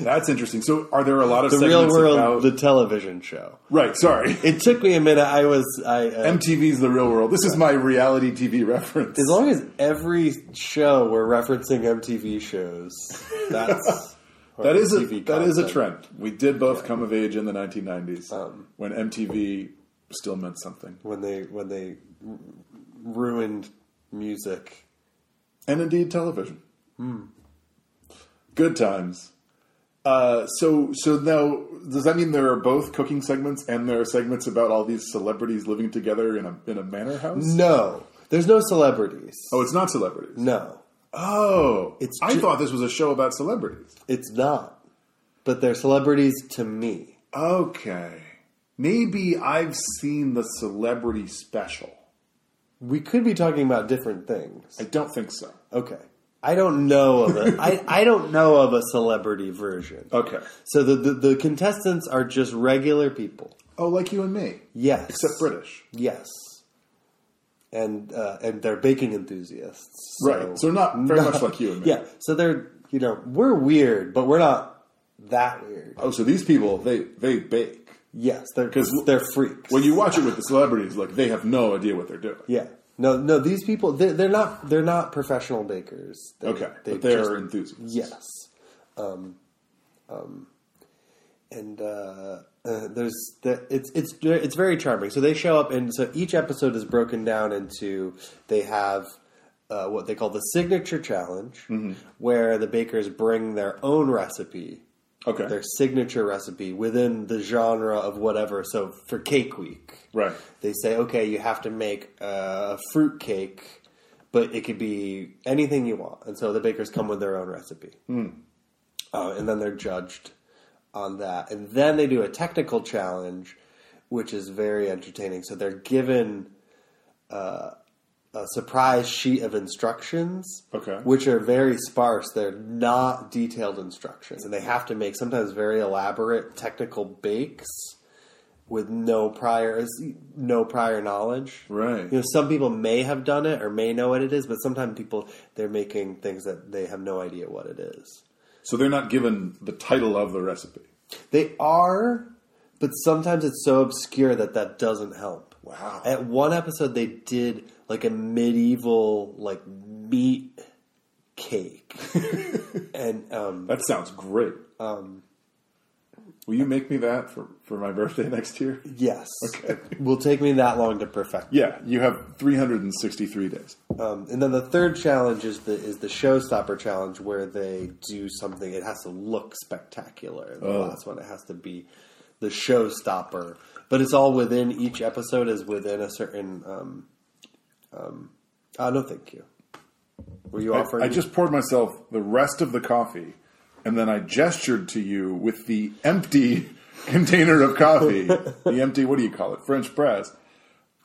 That's interesting. So, are there a lot of The real world, about- the television show. right? Sorry, *laughs* It took me a minute. I was I uh, MTV's the real world. This is my reality TV reference. as long as every show we're referencing MTV shows. That's *laughs* that is a TV that is a trend. We did both come of age in the 1990s Um, when MTV still meant something, when they when they r- ruined music. and indeed television. Hmm. Good times. Uh, so, so now, does that mean there are both cooking segments and there are segments about all these celebrities living together in a in a manor house? No, there's no celebrities. Oh, it's not celebrities. No, Oh, It's I ju- thought this was a show about celebrities. it's not. but they're celebrities to me. Okay. Maybe I've seen the celebrity special. We could be talking about different things. I don't think so. Okay. I don't know of a I, I don't know of a celebrity version. Okay. So the, the the contestants are just regular people. Oh, like you and me. Yes. Except British. Yes. And uh, and they're baking enthusiasts. Right. So not very much like you and me. *laughs* Yeah. So they're you know we're weird, but we're not that weird. Oh, so these people, they, they bake. Yes, they're because they're freaks. When you watch it with the celebrities, like, they have no idea what they're doing. yeah. No, no. These people, they're, they're not. They're not professional bakers. They, Okay. they but they're just- enthusiasts. Yes. Um, um, and uh, uh, there's the, it's it's it's very charming. So they show up, and so each episode is broken down into they have uh, what they call the signature challenge, Mm-hmm. where the bakers bring their own recipe, Okay. their signature recipe within the genre of whatever. So for Cake Week, Right. they say, okay, you have to make a fruit cake, but it could be anything you want. And so the bakers come with their own recipe. Uh, and then they're judged on that. And then they do a technical challenge, which is very entertaining. So they're given uh, a surprise sheet of instructions, Okay. which are very sparse. They're not detailed instructions. And they have to make sometimes very elaborate technical bakes with no prior no prior knowledge. Right. You know, some people may have done it or may know what it is, but sometimes people they're making things that they have no idea what it is. So they're not given the title of the recipe. They are, but sometimes it's so obscure that that doesn't help. Wow. At one episode, they did like a medieval like meat cake, *laughs* and um, That sounds great. um, Will you make me that for, for my birthday next year? yes, Okay. it *laughs* will take me that long to perfect. Yeah, you have 363 days. Um, and then the third challenge is the is the showstopper challenge, where they do something. It has to look spectacular. The Oh. last one, it has to be the showstopper. But it's all within each episode is within a certain. Um, um, uh, no, thank you. Were you I, offering? I just poured myself the rest of the coffee, and then I gestured to you with the empty *laughs* container of coffee, *laughs* the empty, what do you call it, French press,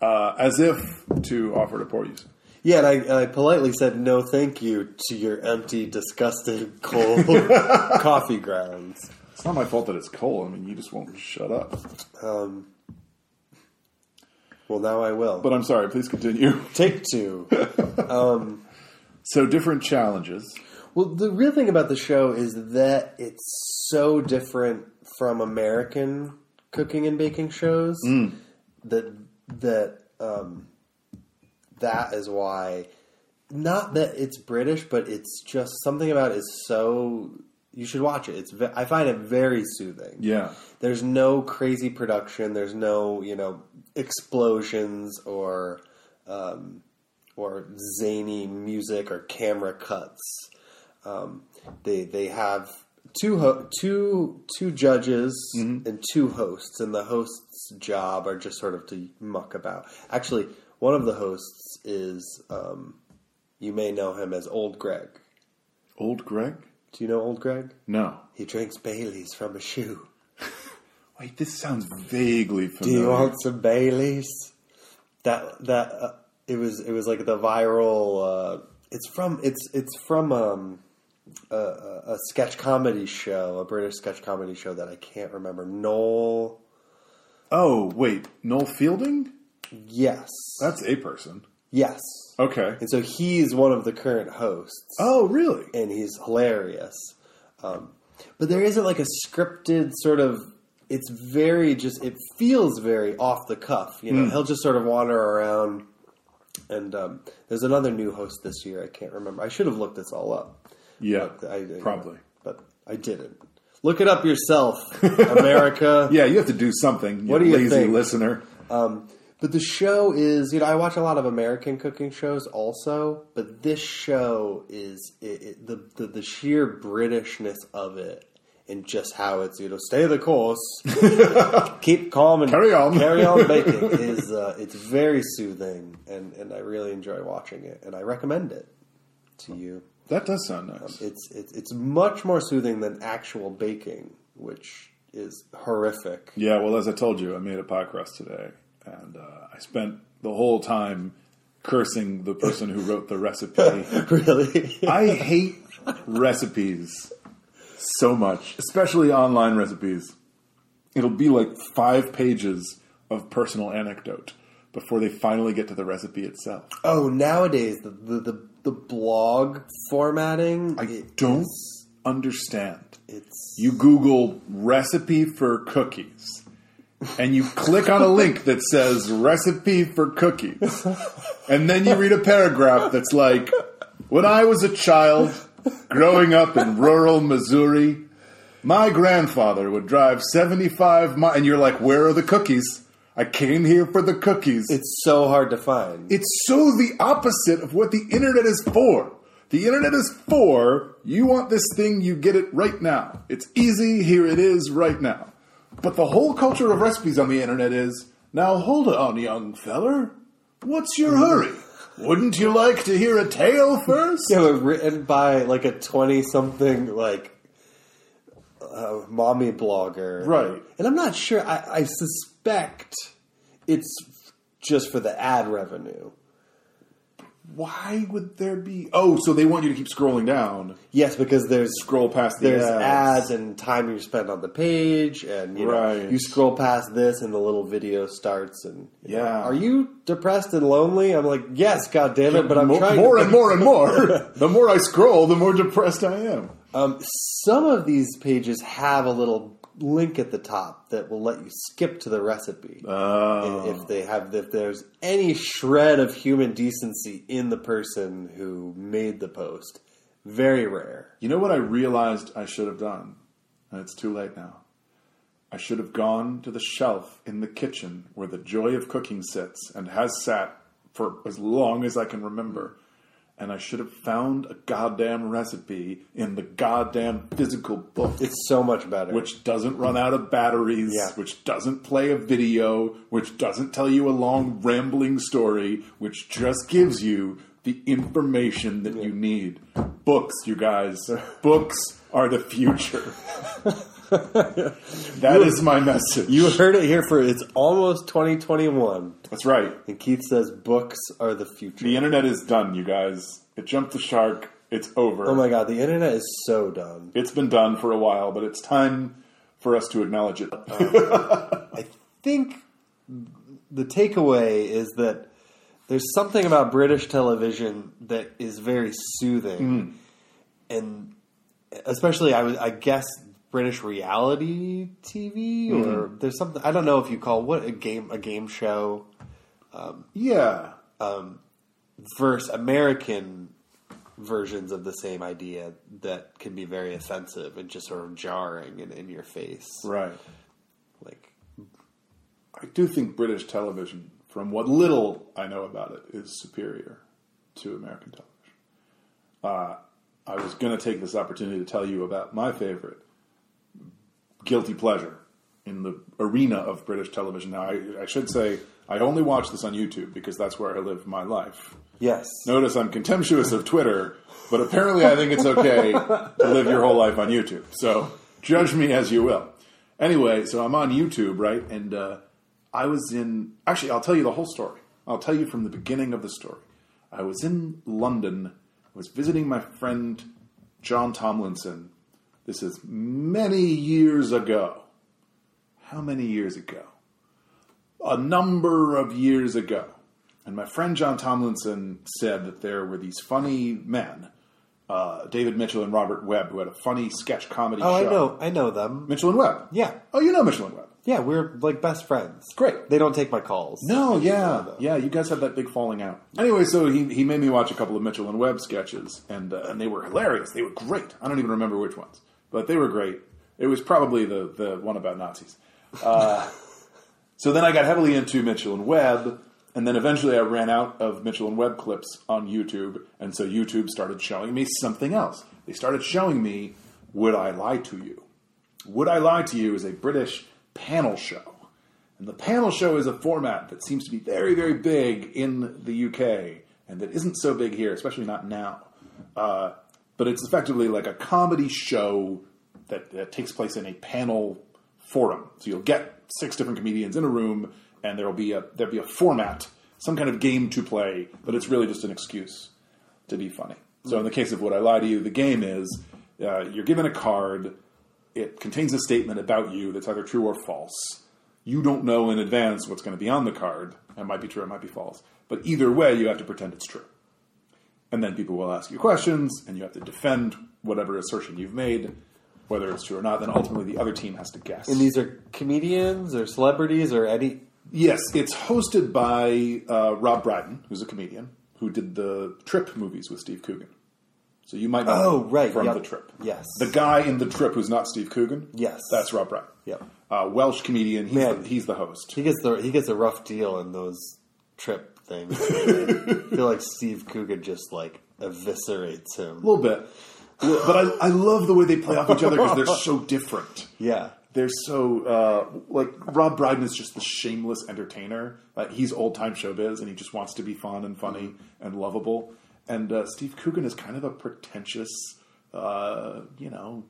uh, as if to offer to pour you some. yeah, and I, I politely said no, thank you to your empty, disgusted, *laughs* cold coffee grounds. It's not my fault that it's cold. I mean, you just won't shut up. Um, well, now I will. But I'm sorry. Please continue. *laughs* Take two. So different challenges. Well, the real thing about the show is that it's so different from American cooking and baking shows that that um, that is why not that it's British, but it's just something about it is so. You should watch it. It's I find it very soothing. Yeah. There's no crazy production. There's no you know explosions or um, or zany music or camera cuts. Um, they they have two ho- two two judges and two hosts, and the host's job are just sort of to muck about. Actually, one of the hosts is um, you may know him as Old Greg. Old Greg? Do you know Old Greg? No. He drinks Baileys from a shoe. Wait, this sounds vaguely familiar. Do you want some Baileys? That that uh, it was it was like the viral. Uh, it's from it's it's from um, a, a, sketch comedy show, a British sketch comedy show that I can't remember. Noel, oh, wait. Noel Fielding? yes, That's a person. yes, Okay. and so he's one of the current hosts. Oh, really? and he's hilarious. Um, but there isn't like a scripted sort of. It's very just. It feels very off the cuff. You know, he'll just sort of wander around. And um, there's another new host this year. I can't remember. I should have looked this all up. Yeah, But I, I- probably. but I didn't. Look it up yourself, *laughs* America. Yeah, you have to do something. What you do you lazy think? listener? Um, but the show is, you know, I watch a lot of American cooking shows also, but this show is it, it, the, the the sheer Britishness of it and just how it's, you know, stay the course, *laughs* keep calm and Carry on. carry on *laughs* baking is uh, it's very soothing and and I really enjoy watching it and I recommend it to you. That does sound nice. It's it's it's much more soothing than actual baking which is horrific. Yeah, well, as I told you, I made a pie crust today, and uh, I spent the whole time cursing the person who wrote the recipe. *laughs* really? I hate recipes so much, especially online recipes. It'll be like five pages of personal anecdote before they finally get to the recipe itself. oh, nowadays the the, the, the blog formatting. I don't It's, understand. it's You Google recipe for cookies, and you click on a link that says recipe for cookies, *laughs* and then you read a paragraph that's like, "When I was a child, growing up in rural Missouri, my grandfather would drive seventy-five miles," and you're like, "Where are the cookies? I came here for the cookies." it's so hard to find. It's so the opposite of what the internet is for. The internet is for you want this thing, you get it right now. It's easy, here it is right now. But the whole culture of recipes on the internet is now hold on, young feller. What's your mm-hmm. hurry? Wouldn't you like to hear a tale first? *laughs* Yeah, but written by like a twenty-something like uh, mommy blogger, Right. And I'm not sure. I, I suspect it's just for the ad revenue. Why would there be? Oh, so they want you to keep scrolling down, Yes, because there's scroll past the there's ads. ads and time you spend on the page, and you know, Right. you scroll past this, and the little video starts. And you know, Yeah. are you depressed and lonely? I'm like, yes, god damn it, but I'm more, trying more to and more and more. *laughs* the more I scroll, the more depressed I am. Um, some of these pages have a little link at the top that will let you skip to the recipe. Oh. if they have, if there's any shred of human decency in the person who made the post, very rare. You know what I realized I should have done? And it's too late now. I should have gone to the shelf in the kitchen where the joy of cooking sits and has sat for as long as I can remember. And I should have found a goddamn recipe in the goddamn physical book, It's so much better. which doesn't run out of batteries, Yeah. which doesn't play a video, which doesn't tell you a long rambling story, which just gives you the information that you need. Books, you guys. *laughs* Books are the future. *laughs* *laughs* that is my message. you heard it here for it's almost 2021, That's right. and Keith says books are the future. The internet is done, you guys. It jumped the shark. It's over. oh my god, the internet is so done. It's been done for a while, but it's time for us to acknowledge it. Um, I think the takeaway is that there's something about British television that is very soothing, mm. and especially I, I guess British reality TV or mm-hmm. there's something I don't know if you call what a game a game show um, yeah. Um, versus American versions of the same idea that can be very offensive and just sort of jarring and in your face. Right. Like I do think British television, from what little I know about it, is superior to American television. Uh, I was going to take this opportunity to tell you about my favorite guilty pleasure in the arena of British television. Now, I, I should say I only watch this on YouTube because that's where I live my life. yes, Notice I'm contemptuous of Twitter, but apparently I think it's okay to live your whole life on YouTube. So judge me as you will. Anyway, so I'm on YouTube, right? And uh, I was in. Actually, I'll tell you the whole story. I'll tell you from the beginning of the story. I was in London. I was visiting my friend John Tomlinson. This is many years ago. How many years ago? A number of years ago. And my friend John Tomlinson said that there were these funny men, uh, David Mitchell and Robert Webb, who had a funny sketch comedy show. oh, I know, I know them. Mitchell and Webb. Yeah. Oh, you know Mitchell and Webb. Yeah, we're like best friends. Great. They don't take my calls. No, yeah, yeah. You guys had that big falling out. Anyway, so he, he made me watch a couple of Mitchell and Webb sketches, and uh, and they were hilarious. They were great. I don't even remember which ones, but they were great. It was probably the the one about Nazis. Uh, *laughs* so then I got heavily into Mitchell and Webb, and then eventually I ran out of Mitchell and Webb clips on YouTube, and so YouTube started showing me something else. They started showing me "Would I Lie to You?" Would I Lie to You is a British panel show. And the panel show is a format that seems to be very, very big in the UK and that isn't so big here, especially not now. Uh, but it's effectively like a comedy show that, that takes place in a panel forum. So you'll get six different comedians in a room, and there'll be a there'll be a format, some kind of game to play, but it's really just an excuse to be funny. So in the case of Would I Lie to You, the game is uh, you're given a card. It contains a statement about you that's either true or false. You don't know in advance what's going to be on the card. It might be true, it might be false. But either way, you have to pretend it's true. And then people will ask you questions, and you have to defend whatever assertion you've made, whether it's true or not. Then ultimately, the other team has to guess. And these are comedians or celebrities or any. Yes, it's hosted by uh, Rob Brydon, who's a comedian who did the Trip movies with Steve Coogan. So you might know Oh, right, from yep. the Trip. Yes. the guy in the Trip who's not Steve Coogan. Yes. that's Rob Brydon. Yep. uh, Welsh comedian. He's, Man. the, he's the host. He gets the he gets a rough deal in those trip things. I feel like Steve Coogan just like eviscerates him. A little bit, but I, I love the way they play off each other because they're so different. Yeah. They're so uh, like Rob Brydon is just the shameless entertainer. Like he's old time showbiz, and he just wants to be fun and funny and lovable. And uh, Steve Coogan is kind of a pretentious, uh, you know,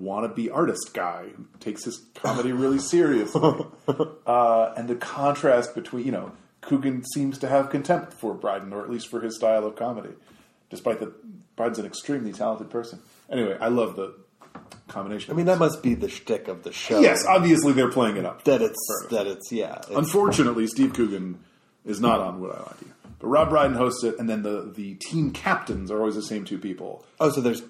wannabe artist guy who takes his comedy really seriously. *laughs* uh, and the contrast between, you know, Coogan seems to have contempt for Brydon, or at least for his style of comedy, despite that Brydon's an extremely talented person. Anyway, I love the combination. I mean that must be the shtick of the show. yes, obviously they're playing it up. that it's that it's yeah. It's, Unfortunately, Steve Coogan is not on Would I Lie to You. But Rob Brydon hosts it, and then the, the team captains are always the same two people. oh, so there's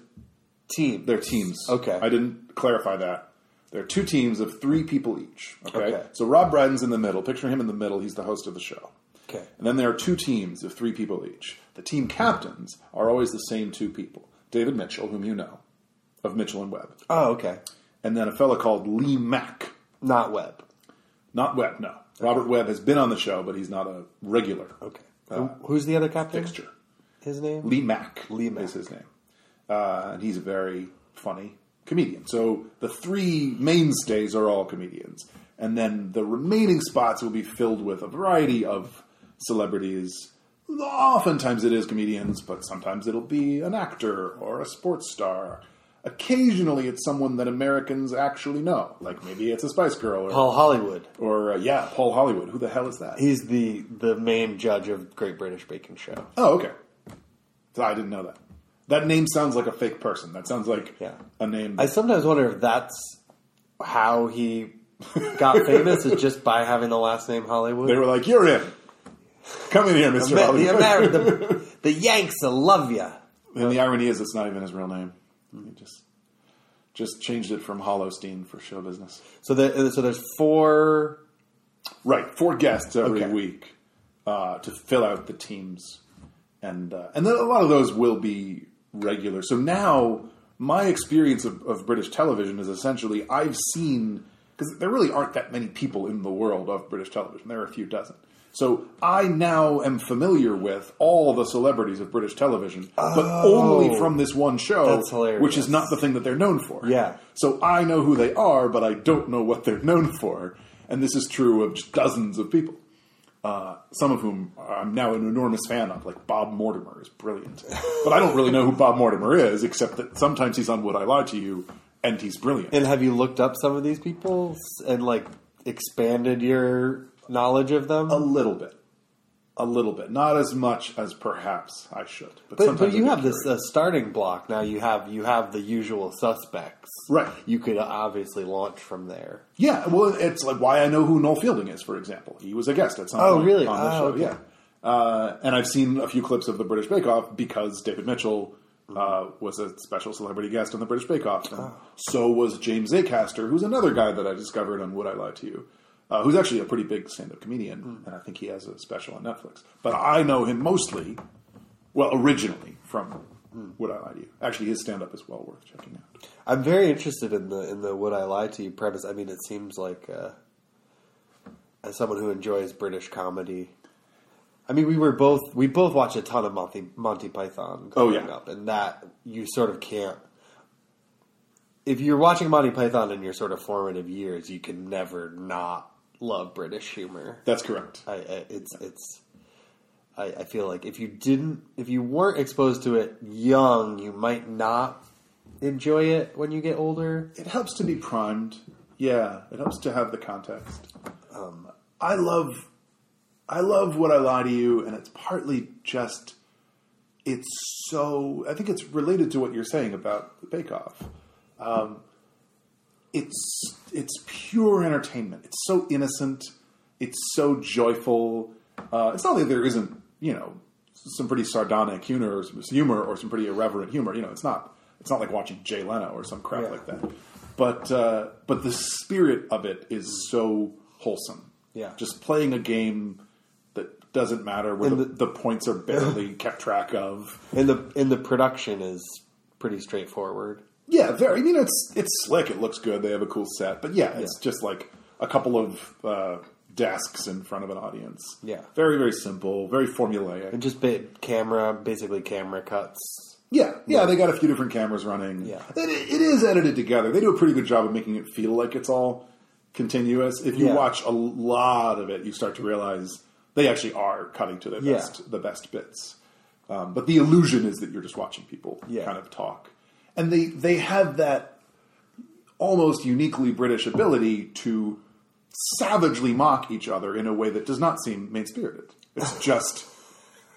team. They're teams. Okay. I didn't clarify that. They're two teams of three people each. Okay. Okay. So Rob Brydon's in the middle. Picture him in the middle. He's the host of the show. Okay. And then there are two teams of three people each. The team captains are always the same two people. David Mitchell, whom you know, of Mitchell and Webb. Oh, okay. And then a fellow called Lee Mack. Not Webb. Not Webb, no. Robert Webb has been on the show, but he's not a regular Okay. Uh, Who's the other captain? fixture. His name? Lee Mack. Lee Mack. is his name, uh, and he's a very funny comedian. So the three mainstays are all comedians, and then the remaining spots will be filled with a variety of celebrities. Oftentimes it is comedians, but sometimes it'll be an actor or a sports star. Occasionally, it's someone that Americans actually know, like maybe it's a Spice Girl or, Paul Hollywood. or uh, yeah, Paul Hollywood. Who the hell is that? He's the the main judge of Great British Baking Show. Oh, okay. So I didn't know that. That name sounds like a fake person. That sounds like Yeah. a name. I sometimes wonder if that's how he got *laughs* famous is just by having the last name Hollywood. they were like, "You're in. Come in here, Mister the, Hollywood." Ameri- the, *laughs* the Yanks will love you. and the irony is, it's not even his real name. He just just changed it from Hollowstein for show business. So there, so there's four. Right, four guests every Okay. week uh, to fill out the teams, and uh, and then a lot of those will be regular. So now my experience of, of British television is essentially I've seen because there really aren't that many people in the world of British television. There are a few dozen. So I now am familiar with all the celebrities of British television, but only oh. from this one show, Oh. Which is not the thing that they're known for. Yeah. So I know who they are, but I don't know what they're known for. And this is true of just dozens of people. Uh, some of whom I'm now an enormous fan of, like Bob Mortimer is brilliant. But I don't really know who Bob Mortimer is, except that sometimes he's on Would I Lie to You, and he's brilliant. And have you looked up some of these people and like expanded your knowledge of them? a little bit. A little bit. Not as much as perhaps I should. But, But, sometimes but you have this uh, starting block now. You have you have the usual suspects, Right. You could obviously launch from there. Yeah, well, it's like why I know who Noel Fielding is, for example. He was a guest at some Oh, point really? on the Oh, show. okay. Yeah, uh, and I've seen a few clips of the British Bake Off because David Mitchell uh, was a special celebrity guest on the British Bake Off, Oh. so was James Acaster, who's another guy that I discovered on Would I Lie to You, uh, who's actually a pretty big stand-up comedian, Hmm. and I think he has a special on Netflix. But I know him mostly, well, originally from Hmm. Would I Lie to You. Actually, his stand-up is well worth checking out. I'm very interested in the in the would I lie to you premise. I mean, it seems like uh, as someone who enjoys British comedy. I mean, we were both we both watched a ton of Monty Monty Python Oh, yeah. up, and that you sort of can't. If you're watching Monty Python in your sort of formative years, you can never not love British humor. That's correct. I, I it's it's. I, I feel like if you didn't, if you weren't exposed to it young, you might not enjoy it when you get older. It helps to be primed. Yeah, it helps to have the context. Um, I love, I love what I lie to you, and it's partly just, it's so. I think it's related to what you're saying about the Bake Off. Um, it's it's pure entertainment. It's so innocent. It's so joyful. Uh, it's not that there isn't, you know, some pretty sardonic humor or some humor or some pretty irreverent humor. You know, it's not it's not like watching Jay Leno or some crap Yeah. like that. But uh, but the spirit of it is so wholesome. Yeah. just playing a game that doesn't matter where the, the- the points are barely kept track of. And the and the production is pretty straightforward. Yeah, very. I mean, it's it's slick. It looks good. They have a cool set, but yeah, it's just like a couple of uh, desks in front of an audience. Yeah. very very simple, very formulaic. And just ba- camera, basically camera cuts. Yeah, yeah, they got a few different cameras running. Yeah. it, it is edited together. They do a pretty good job of making it feel like it's all continuous. If you Yeah. watch a lot of it, you start to realize they actually are cutting to their Yeah. best, the best bits. Um, but the illusion is that you're just watching people Yeah. kind of talk, and they they have that almost uniquely British ability to savagely mock each other in a way that does not seem mean spirited. It's *laughs* just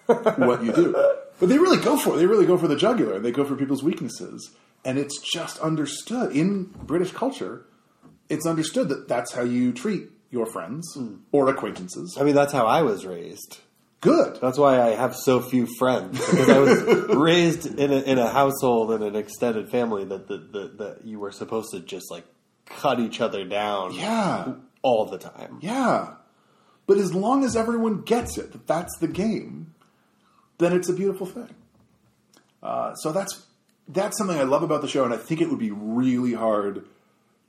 what you do. But they really go for it. They really go for the jugular. They go for people's weaknesses. And it's just understood in British culture. It's understood that that's how you treat your friends hmm. or acquaintances. I mean, that's how I was raised. Good. That's why I have so few friends because I was *laughs* raised in a, in a household and an extended family that the, the, that you were supposed to just like cut each other down Yeah. all the time. Yeah. But as long as everyone gets it, that that's the game, then it's a beautiful thing. Uh, so that's that's something I love about the show, and I think it would be really hard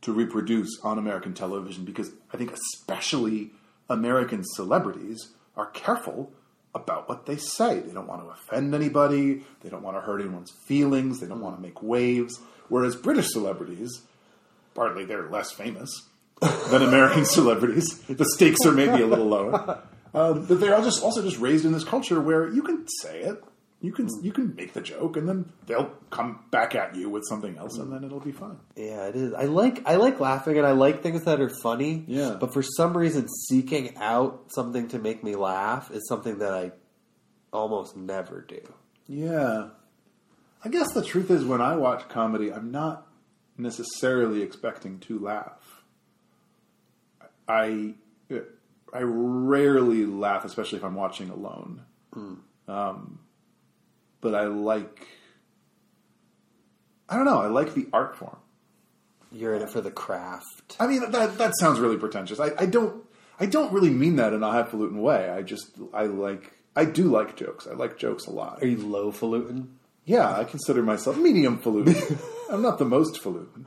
to reproduce on American television because I think especially American celebrities are careful about what they say. They don't want to offend anybody. They don't want to hurt anyone's feelings. They don't want to make waves. Whereas British celebrities, partly they're less famous than American *laughs* celebrities. The stakes are maybe a little lower, um, but they're all just also just raised in this culture where you can say it, you can you can make the joke, and then they'll come back at you with something else, and then it'll be fine. Yeah, it is. I like I like laughing and I like things that are funny. Yeah. But for some reason, seeking out something to make me laugh is something that I almost never do. Yeah, I guess the truth is when I watch comedy, I'm not necessarily expecting to laugh. I I rarely laugh, especially if I'm watching alone. Um, but I like. I don't know. I like the art form. You're in it for the craft. I mean, that that sounds really pretentious. I, I don't I don't really mean that in a highfalutin way. I just I like I do like jokes. I like jokes a lot. Are you lowfalutin? Yeah, I consider myself medium falutin. *laughs* I'm not the most falutin.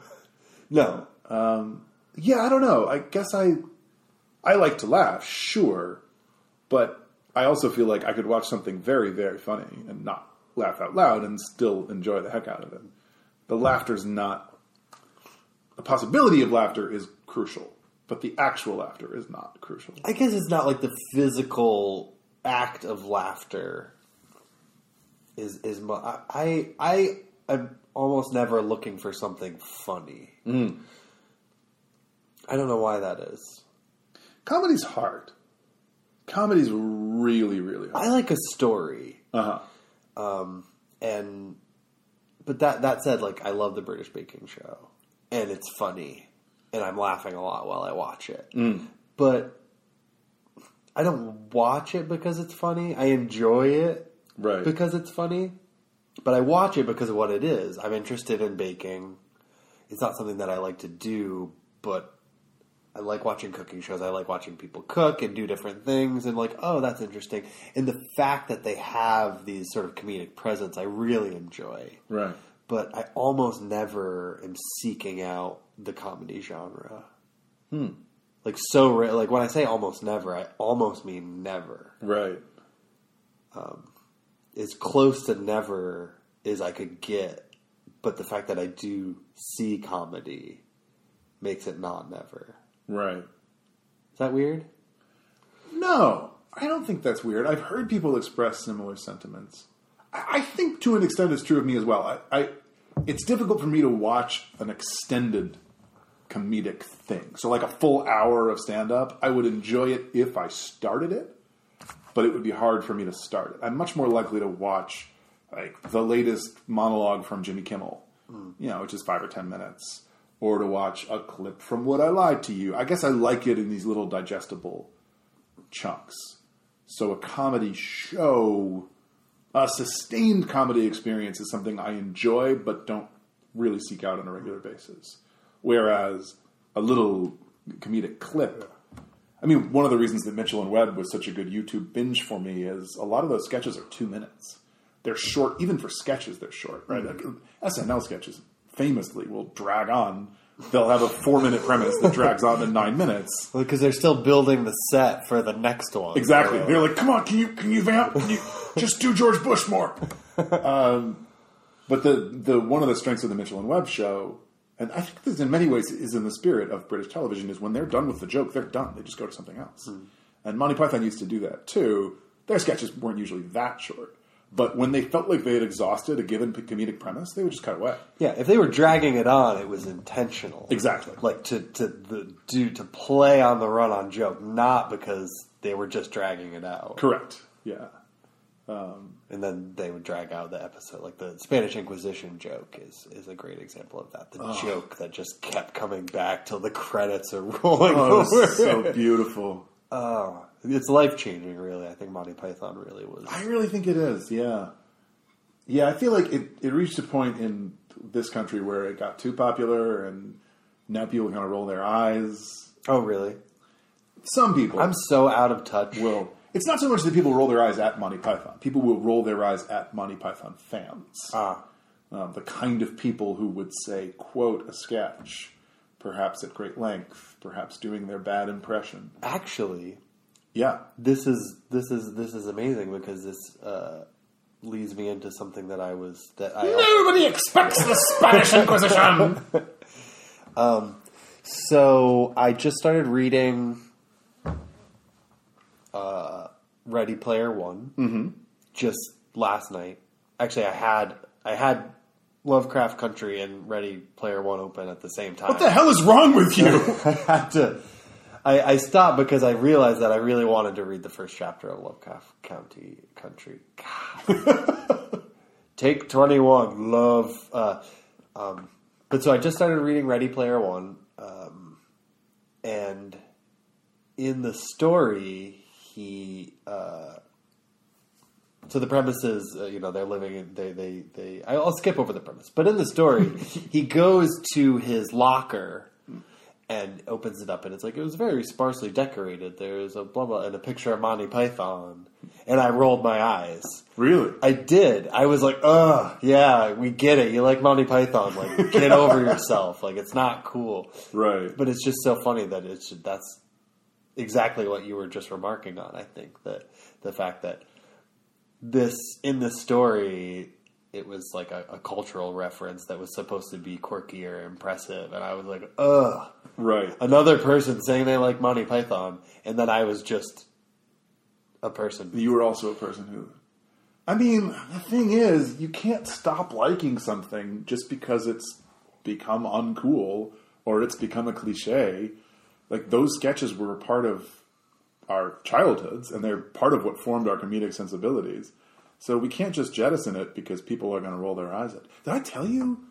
No. Um, yeah, I don't know. I guess I I like to laugh, sure, but I also feel like I could watch something very very funny and not laugh out loud and still enjoy the heck out of it. The laughter's not the possibility of laughter is crucial, but the actual laughter is not crucial. I guess it's not like the physical act of laughter is is mu- I I I am almost never looking for something funny. I don't know why that is. Comedy's hard. Comedy's really really hard. I like a story, Uh huh. Um, and but that that said, like I love the British Baking Show, and it's funny, and I'm laughing a lot while I watch it. But I don't watch it because it's funny. I enjoy it Right. because it's funny, but I watch it because of what it is. I'm interested in baking. It's not something that I like to do, but I like watching cooking shows. I like watching people cook and do different things, and like, oh, that's interesting. And the fact that they have these sort of comedic presence, I really enjoy. right. But I almost never am seeking out the comedy genre. Hmm. Like so, ra- like when I say almost never, I almost mean never Right. Um, as close to never as I could get, but the fact that I do see comedy makes it not never. Right. Is that weird? No, I don't think that's weird. I've heard people express similar sentiments. I, I think to an extent it's true of me as well. I, I it's difficult for me to watch an extended comedic thing. So, like a full hour of stand up, I would enjoy it if I started it, but it would be hard for me to start it. I'm much more likely to watch like the latest monologue from Jimmy Kimmel, hmm. you know, which is five or ten minutes, or to watch a clip from What I Lied to You. I guess I like it in these little digestible chunks. So, a comedy show, a sustained comedy experience is something I enjoy but don't really seek out on a regular basis. Whereas a little comedic clip, I mean, one of the reasons that Mitchell and Webb was such a good YouTube binge for me is a lot of those sketches are two minutes. They're short, even for sketches, they're short, right? Mm-hmm. Like, SNL sketches famously will drag on. They'll have a four minute premise that drags on to nine minutes. Because they're still building the set for the next one. Exactly. They're like, come on, can you can you vamp? Can you *laughs* just do George Bush more? Um, but the the one of the strengths of the Mitchell and Webb show, and I think this in many ways is in the spirit of British television, is when they're done with the joke, they're done. They just go to something else. And Monty Python used to do that too. Their sketches weren't usually that short, but when they felt like they had exhausted a given comedic premise, they would just cut away. Yeah, if they were dragging it on, it was intentional. Exactly. Like to to the, do to play on the run on joke, not because they were just dragging it out. Correct. Yeah. Um, and then they would drag out the episode. Like the Spanish Inquisition joke is is a great example of that. The joke that just kept coming back till the credits are rolling Oh, over. so beautiful. *laughs* Oh, it's life changing, really. I think Monty Python really was. I really think it is, yeah. Yeah, I feel like it, it reached a point in this country where it got too popular and now people kind of roll their eyes. Oh, really? Some people I'm so out of touch. will. It's not so much that people roll their eyes at Monty Python. People will roll their eyes at Monty Python fans. Ah, Um, the kind of people who would say, quote, a sketch, perhaps at great length, perhaps doing their bad impression. actually, Yeah. this is this is this is amazing because this uh, leads me into something that I was that I Nobody expects the Spanish Inquisition! *laughs* so I just started reading uh, Ready Player One Mm-hmm. just last night. Actually, I had I had Lovecraft Country and Ready Player One open at the same time. what the hell is wrong with you? *laughs* I had to. I, I stopped because I realized that I really wanted to read the first chapter of Lovecraft County Country. God. *laughs* Take twenty one, love. Uh, um, but so I just started reading Ready Player One, um, and in the story, he. Uh, so the premise is, uh, you know, they're living in they they they. I'll skip over the premise, but in the story, *laughs* he goes to his locker and opens it up, and it's like it was very sparsely decorated. There's a blah blah and a picture of Monty Python, and I rolled my eyes. really? I did. I was like, "Ugh, yeah, we get it. You like Monty Python? Like, get over *laughs* yourself. Like, it's not cool." Right. But it's just so funny that it's that's exactly what you were just remarking on. I think that the fact that this in this story it was like a, a cultural reference that was supposed to be quirky or impressive, and I was like, ugh, Right. another person saying they like Monty Python, and then I was just a person. You were also a person who. I mean, the thing is, you can't stop liking something just because it's become uncool or it's become a cliche. Like, those sketches were a part of our childhoods and they're part of what formed our comedic sensibilities. So we can't just jettison it because people are going to roll their eyes at it. Did I tell you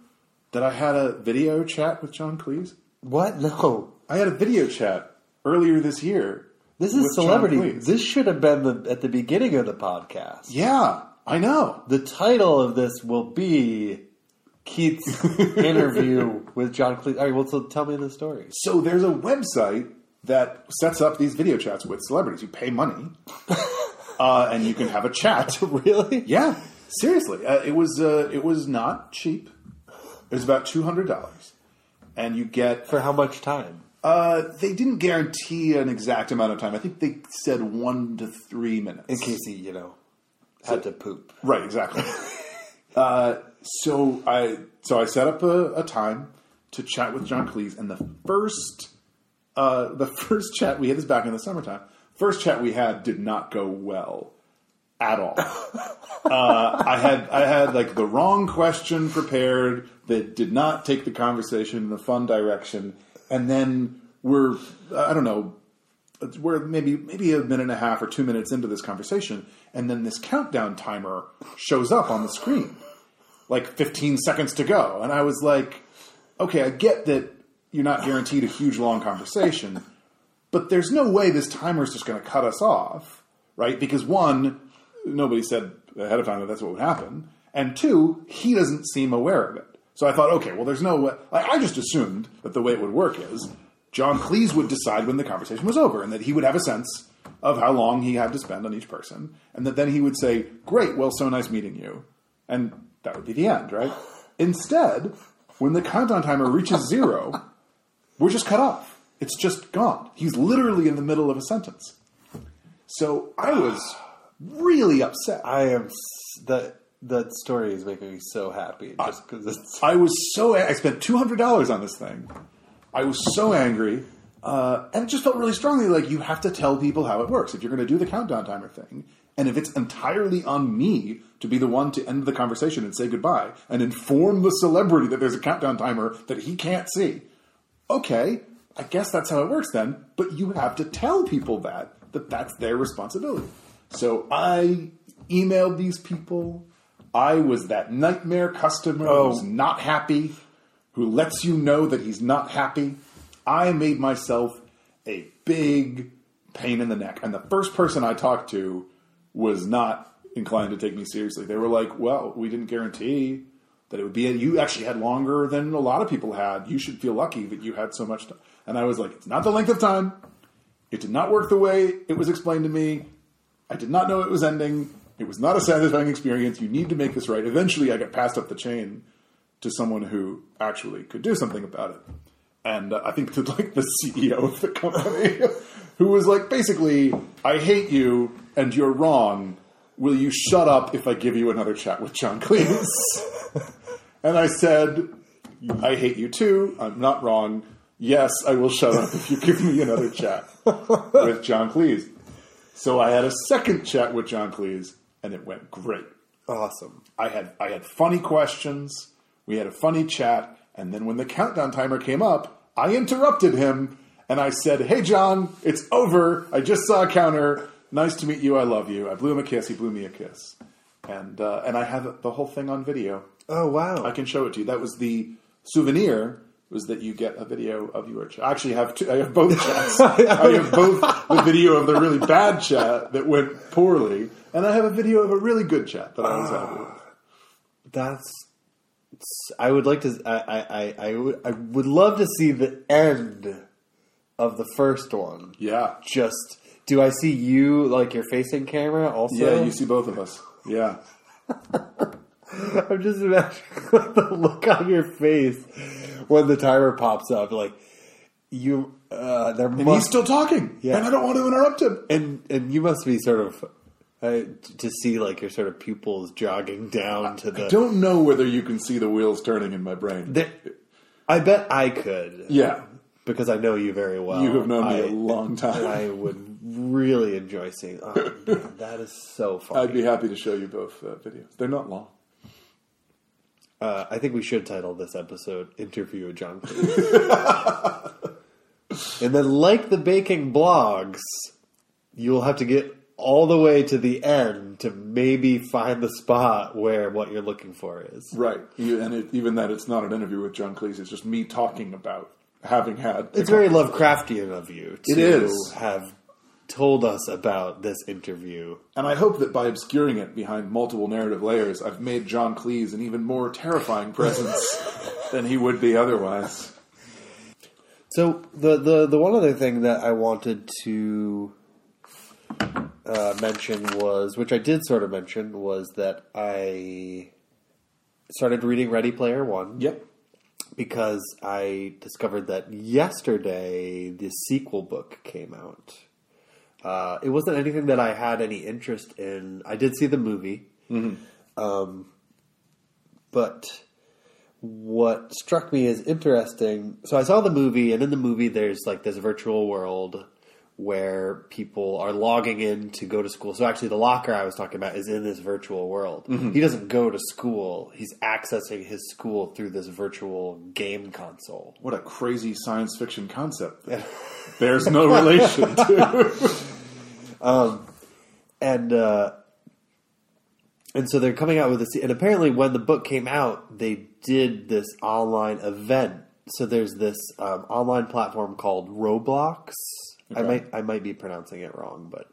that I had a video chat with John Cleese? What? No, I had a video chat earlier this year. this is celebrity. This should have been the, at the beginning of the podcast. Yeah, I know. The title of this will be Keith's *laughs* interview with John Cleese. All right, well, so tell me the story. So there's a website that sets up these video chats with celebrities. You pay money, *laughs* uh, and you can have a chat. *laughs* really? Yeah, seriously, uh, it was uh, it was not cheap. It was about two hundred dollars, and you get. For how much time? Uh, they didn't guarantee an exact amount of time. I think they said one to three minutes. In case he, you know, had to poop. Right, exactly. *laughs* uh, so I so I set up a, a time to chat with John Cleese, and the first uh, the *laughs* first chat we had this back in the summertime. First chat we had did not go well at all. *laughs* uh, I had I had like the wrong question prepared that did not take the conversation in a fun direction, and then we're I don't know we're maybe maybe a minute and a half or two minutes into this conversation, and then this countdown timer shows up on the screen, like 15 seconds to go, and I was like, okay, I get that you're not guaranteed a huge long conversation, but there's no way this timer is just going to cut us off, right? Because one, nobody said ahead of time that that's what would happen, and two, he doesn't seem aware of it. So I thought, okay, well, there's no way. Like, I just assumed that the way it would work is John Cleese would decide when the conversation was over, and that he would have a sense of how long he had to spend on each person, and that then he would say, "Great, well, so nice meeting you," and that would be the end, right? Instead, when the countdown timer reaches zero, we're just cut off. It's just gone. He's literally in the middle of a sentence. So I was really upset. I am s- that that story is making me so happy just because it's I was so I spent two hundred dollars on this thing. I was so angry, uh, and it just felt really strongly like you have to tell people how it works if you're going to do the countdown timer thing, and if it's entirely on me to be the one to end the conversation and say goodbye and inform the celebrity that there's a countdown timer that he can't see. Okay, I guess that's how it works then, but you have to tell people that that that's their responsibility. So I emailed these people. I was that nightmare customer who's oh. not happy, who lets you know that he's not happy. I made myself a big pain in the neck. And the first person I talked to was not inclined to take me seriously. They were like, well, we didn't guarantee that it would be, you actually had longer than a lot of people had. You should feel lucky that you had so much time. And I was like, it's not the length of time. It did not work the way it was explained to me. I did not know it was ending. It was not a satisfying experience. You need to make this right. Eventually, I got passed up the chain to someone who actually could do something about it. And uh, I think to like the CEO of the company, *laughs* who was like, basically, I hate you and you're wrong. Will you shut up if I give you another chat with John Cleese? *laughs* and I said, I hate you too. I'm not wrong. Yes, I will shut up if you give me another chat with John Cleese. So I had a second chat with John Cleese, and it went great. awesome. I had I had funny questions. We had a funny chat, and then when the countdown timer came up, I interrupted him and I said, "Hey, John, it's over. I just saw a counter. Nice to meet you. I love you. I blew him a kiss. He blew me a kiss." And uh, and I have the whole thing on video. Oh wow! I can show it to you. That was the souvenir. Was that you get a video of your chat? I actually have two. I have both chats. I have both the video of the really bad chat that went poorly, and I have a video of a really good chat that I was ah, happy with. That's. I would like to. I, I, I, I, would, I would love to see the end of the first one. Yeah. Just do I see you like your facing camera also? Yeah, you see both of us. Yeah. *laughs* *laughs* I'm just imagining *laughs* the look on your face when the timer pops up. Like you, uh, there And must he's still talking. Yeah. And I don't want to interrupt him. and and you must be sort of uh, to see like your sort of pupils jogging down to the. I don't know whether you can see the wheels turning in my brain. There- I bet I could. yeah. because I know you very well. You have known me I- a long time. I would really enjoy seeing. Oh, *laughs* man, that is so funny. I'd be happy to show you both uh, videos. They're not long. Uh, I think we should title this episode "Interview with John Cleese." *laughs* and then, like the baking blogs, you'll have to get all the way to the end to maybe find the spot where what you're looking for is. Right. You- And it, even that it's not an interview with John Cleese. It's just me talking about having had. It's very Lovecraftian of you to It is. have told us about this interview. And I hope that by obscuring it behind multiple narrative layers, I've made John Cleese an even more terrifying presence *laughs* than he would be otherwise. So the the the one other thing that I wanted to uh, mention was, which I did sort of mention, was that I started reading Ready Player One Yep. because I discovered that yesterday the sequel book came out. Uh, it wasn't anything that I had any interest in. I did see the movie, um, but what struck me as interesting. So I saw the movie, and in the movie, there's like this virtual world where people are logging in to go to school. So actually, the locker I was talking about is in this virtual world. He doesn't go to school; he's accessing his school through this virtual game console. What a crazy science fiction concept. *laughs* Bears no relation to. *laughs* and uh, and so they're coming out with this. And apparently, when the book came out, they did this online event. So there's this um, online platform called Roblox. I might I might be pronouncing it wrong, but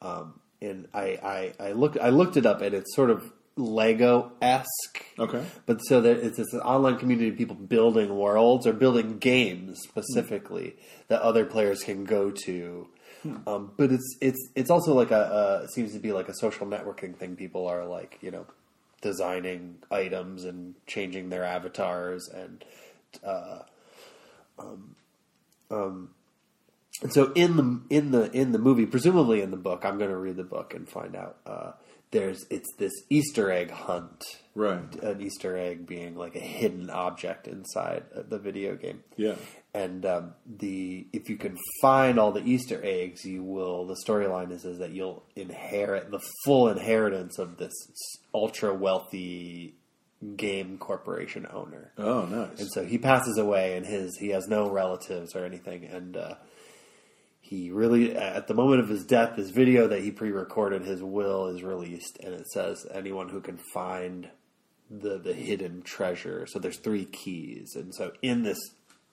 um, and I, I I looked I looked it up, and it's sort of Lego esque. Okay. But so there, it's this online community of people building worlds or building games specifically that other players can go to. Um, but it's it's it's also like a, a seems to be like a social networking thing. People are like you know designing items and changing their avatars and uh, um, um, and so in the in the in the movie, presumably in the book, I'm going to read the book and find out. Uh, there's it's this Easter egg hunt, Right. An Easter egg being like a hidden object inside the video game. Yeah. And um, the if you can find all the Easter eggs, you will. The storyline is is that you'll inherit the full inheritance of this ultra wealthy game corporation owner. Oh, nice. And so he passes away, and his he has no relatives or anything, and uh, he really at the moment of his death, this video that he pre-recorded, his will is released, and it says anyone who can find the the hidden treasure. So there's three keys, and so in this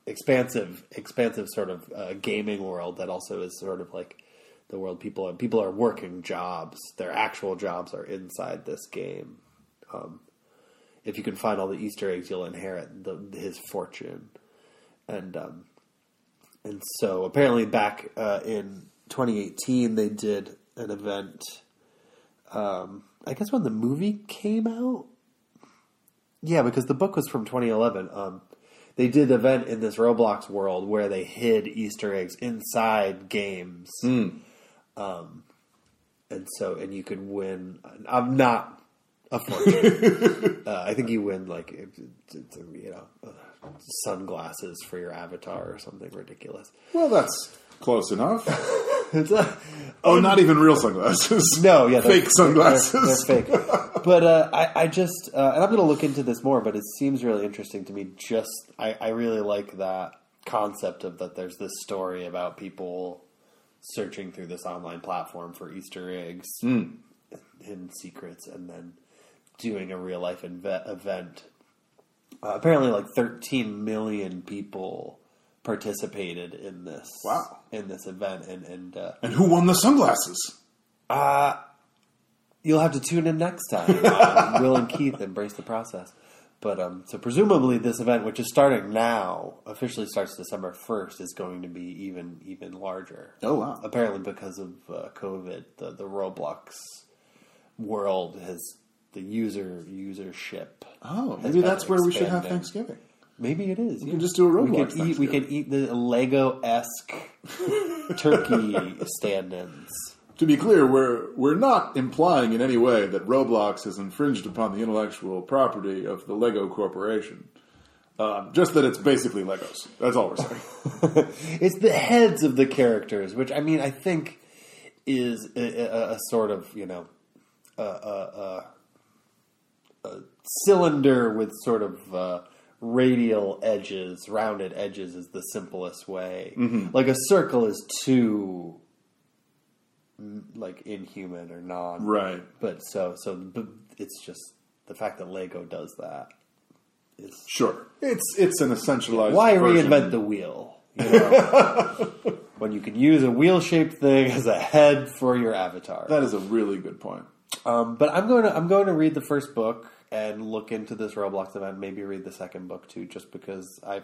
expansive expansive sort of uh, gaming world that also is sort of like the world people are people are working jobs. Their actual jobs are inside this game. Um, if you can find all the Easter eggs, you'll inherit the, his fortune. And um, and so apparently back uh, in 2018 they did an event. Um, I guess when the movie came out. Yeah, because the book was from 2011. Um, they did an event in this Roblox world where they hid Easter eggs inside games. Um, and so, and you could win. I'm not a fortune. *laughs* uh, I think you win like you know uh, sunglasses for your avatar or something ridiculous. well, that's close enough. *laughs* It's a, Oh, not even real sunglasses. *laughs* no, yeah, Fake sunglasses. They're, they're fake. But uh, I, I just, uh, and I'm going to look into this more. But it seems really interesting to me. Just, I, I really like that concept of that. There's this story about people searching through this online platform for Easter eggs, and secrets, and then doing a real life inve- event. Uh, apparently, like 13 million people participated in this. Wow. In this event, and and uh, And who won the sunglasses? uh, you'll have to tune in next time. on *laughs* Will and Keith embrace the process. But um, so presumably this event, which is starting now, officially starts December first, is going to be even even larger. Oh, wow. Apparently, because of uh, COVID, the the Roblox world has the user usership. Oh, maybe that's where we should have. Thanksgiving. Maybe it is. We can just do a We Roblox can eat. We can eat the Lego esque *laughs* turkey stand-ins. To be clear, we're we're not implying in any way that Roblox has infringed upon the intellectual property of the Lego Corporation. Um, just that it's basically Legos. That's all we're saying. *laughs* it's the heads of the characters, which I mean, I think is a, a, a sort of you know a, a, a, cylinder with sort of uh, radial edges, rounded edges is the simplest way. Like a circle is too mm, like inhuman or non right. But so so but it's just the fact that Lego does that is Sure. It's it's an essentialized. why version. reinvent the wheel? You know? *laughs* when you can use a wheel-shaped thing as a head for your avatar. That is a really good point. Um, but I'm going to I'm going to read the first book and look into this Roblox event. Maybe read the second book too, just because I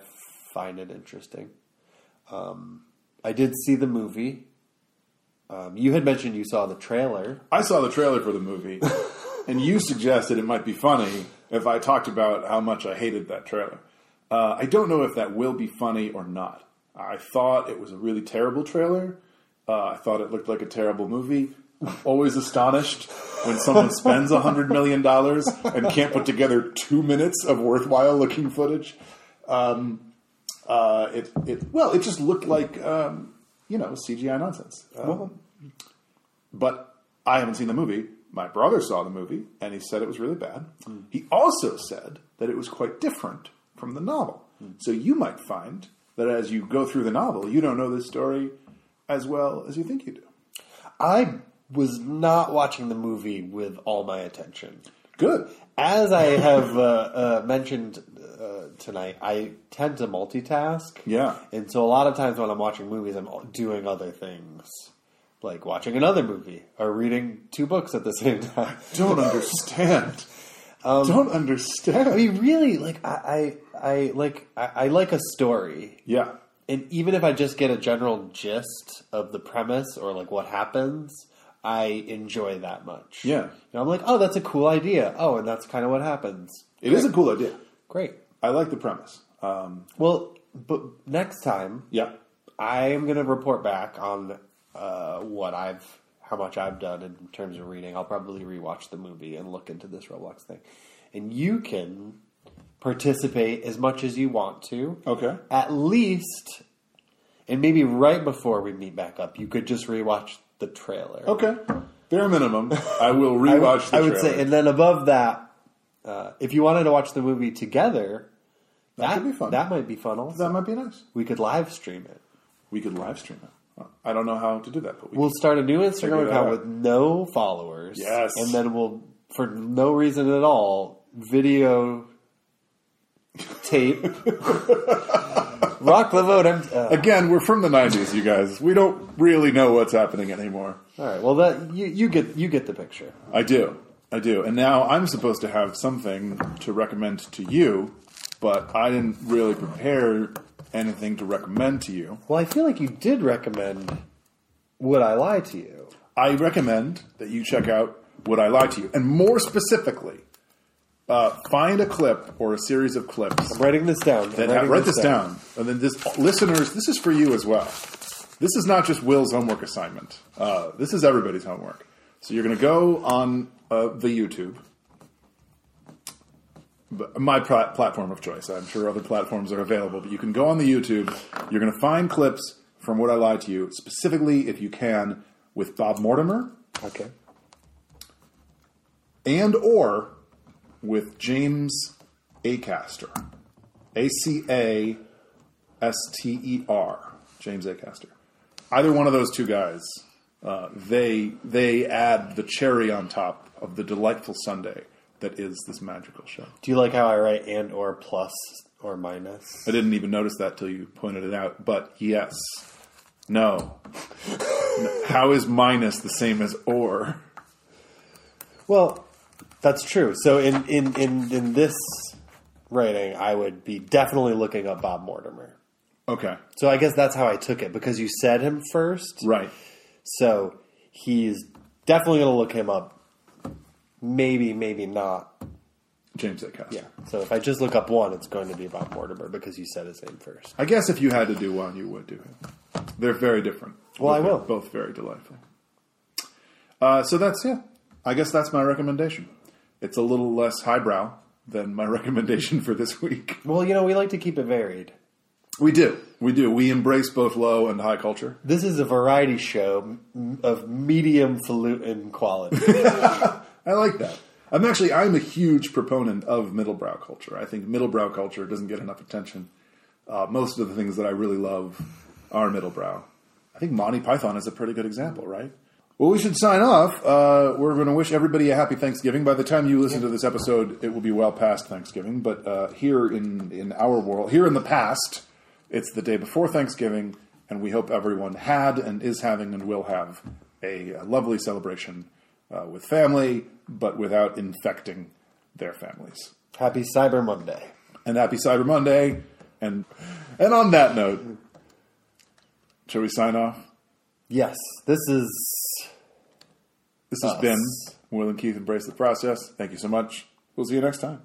find it interesting. Um, I did see the movie. Um, you had mentioned you saw the trailer. I saw the trailer for the movie, *laughs* and you suggested it might be funny if I talked about how much I hated that trailer. Uh, I don't know if that will be funny or not. I thought it was a really terrible trailer. Uh, I thought it looked like a terrible movie. I'm always astonished when someone spends a hundred million dollars and can't put together two minutes of worthwhile looking footage. Um, uh, it, it well, it just looked like um, you know, CGI nonsense. Well, but I haven't seen the movie. My brother saw the movie, and he said it was really bad. He also said that it was quite different from the novel. So you might find that as you go through the novel, you don't know this story as well as you think you do. I was not watching the movie with all my attention. Good. As I have uh, uh, mentioned uh, tonight, I tend to multitask. Yeah. And so a lot of times when I'm watching movies, I'm doing other things. Like watching another movie or reading two books at the same time. *laughs* Don't understand. don't understand. I mean, really, like I, I, I like I, I like a story, yeah. and even if I just get a general gist of the premise or like what happens, I enjoy that much. Yeah. know, I'm like, oh, that's a cool idea. Oh, and that's kind of what happens. It is a cool idea. Great. I like the premise. Um, Well, but next time yeah. I am going to report back on uh, what I've, how much I've done in terms of reading. I'll probably rewatch the movie and look into this Roblox thing, and you can participate as much as you want to. Okay. At least, and maybe right before we meet back up, you could just rewatch the trailer. Okay. Bare minimum. I will *laughs* I, rewatch the I would trailer. say, and then above that, uh, if you wanted to watch the movie together, that, could be fun. That might be fun. Also, that might be nice. we could live stream it. We could live stream it. I don't know how to do that, but we We'll start a new Figure Instagram account out. with no followers. Yes. And then we'll, for no reason at all, video *laughs* tape. *laughs* *laughs* Rock the vote. I'm, uh, Again, we're from the '90s, you guys. We don't really know what's happening anymore. all right. Well, that you, you get you get the picture. I do, I do, and now I'm supposed to have something to recommend to you, but I didn't really prepare anything to recommend to you. Well, I feel like you did recommend "Would I Lie to You?" I recommend that you check out Would I Lie to You, and more specifically, uh, find a clip or a series of clips I'm writing this down. I'm Then writing write this down. And then this, listeners, this is for you as well. This is not just Will's homework assignment. Uh, this is everybody's homework. So you're going to go on uh, the YouTube, my pla- platform of choice. I'm sure other platforms are available, but you can go on the YouTube. You're going to find clips from Would I Lie to You, specifically, if you can, with Bob Mortimer Okay. and or with James Acaster. A C A S T E R. James Acaster. Either one of those two guys, uh, they they add the cherry on top of the delightful Sunday that is this magical show. Do you like how I write and or plus or minus? I didn't even notice that till you pointed it out, but yes. No. *laughs* How is minus the same as or? Well, that's true. So in in in in this writing, I would be definitely looking up Bob Mortimer. Okay. So I guess that's how I took it because you said him first. Right. So he's definitely going to look him up. Maybe, maybe not. James Acaster. Yeah. So if I just look up one, it's going to be Bob Mortimer because you said his name first. I guess if you had to do one, you would do him. They're very different. Well, I will. Both very delightful. Uh, so that's yeah. I guess that's my recommendation. It's a little less highbrow than my *laughs* recommendation for this week. Well, you know, we like to keep it varied. We do, we do. We embrace both low and high culture. This is a variety show of medium falutin quality. *laughs* I like that. I'm actually I'm a huge proponent of middlebrow culture. I think middlebrow culture doesn't get enough attention. Uh, most of the things that I really love are middlebrow. I think Monty Python is a pretty good example, right? Well, we should sign off. Uh, we're going to wish everybody a happy Thanksgiving. By the time you listen to this episode, it will be well past Thanksgiving. But uh, here in in our world, here in the past, it's the day before Thanksgiving, and we hope everyone had and is having and will have a, a lovely celebration uh, with family, but without infecting their families. Happy Cyber Monday. And happy Cyber Monday. And and on that note, shall we sign off? Yes, this is This has Us. been Will and Keith Embrace the Process. Thank you so much. We'll see you next time.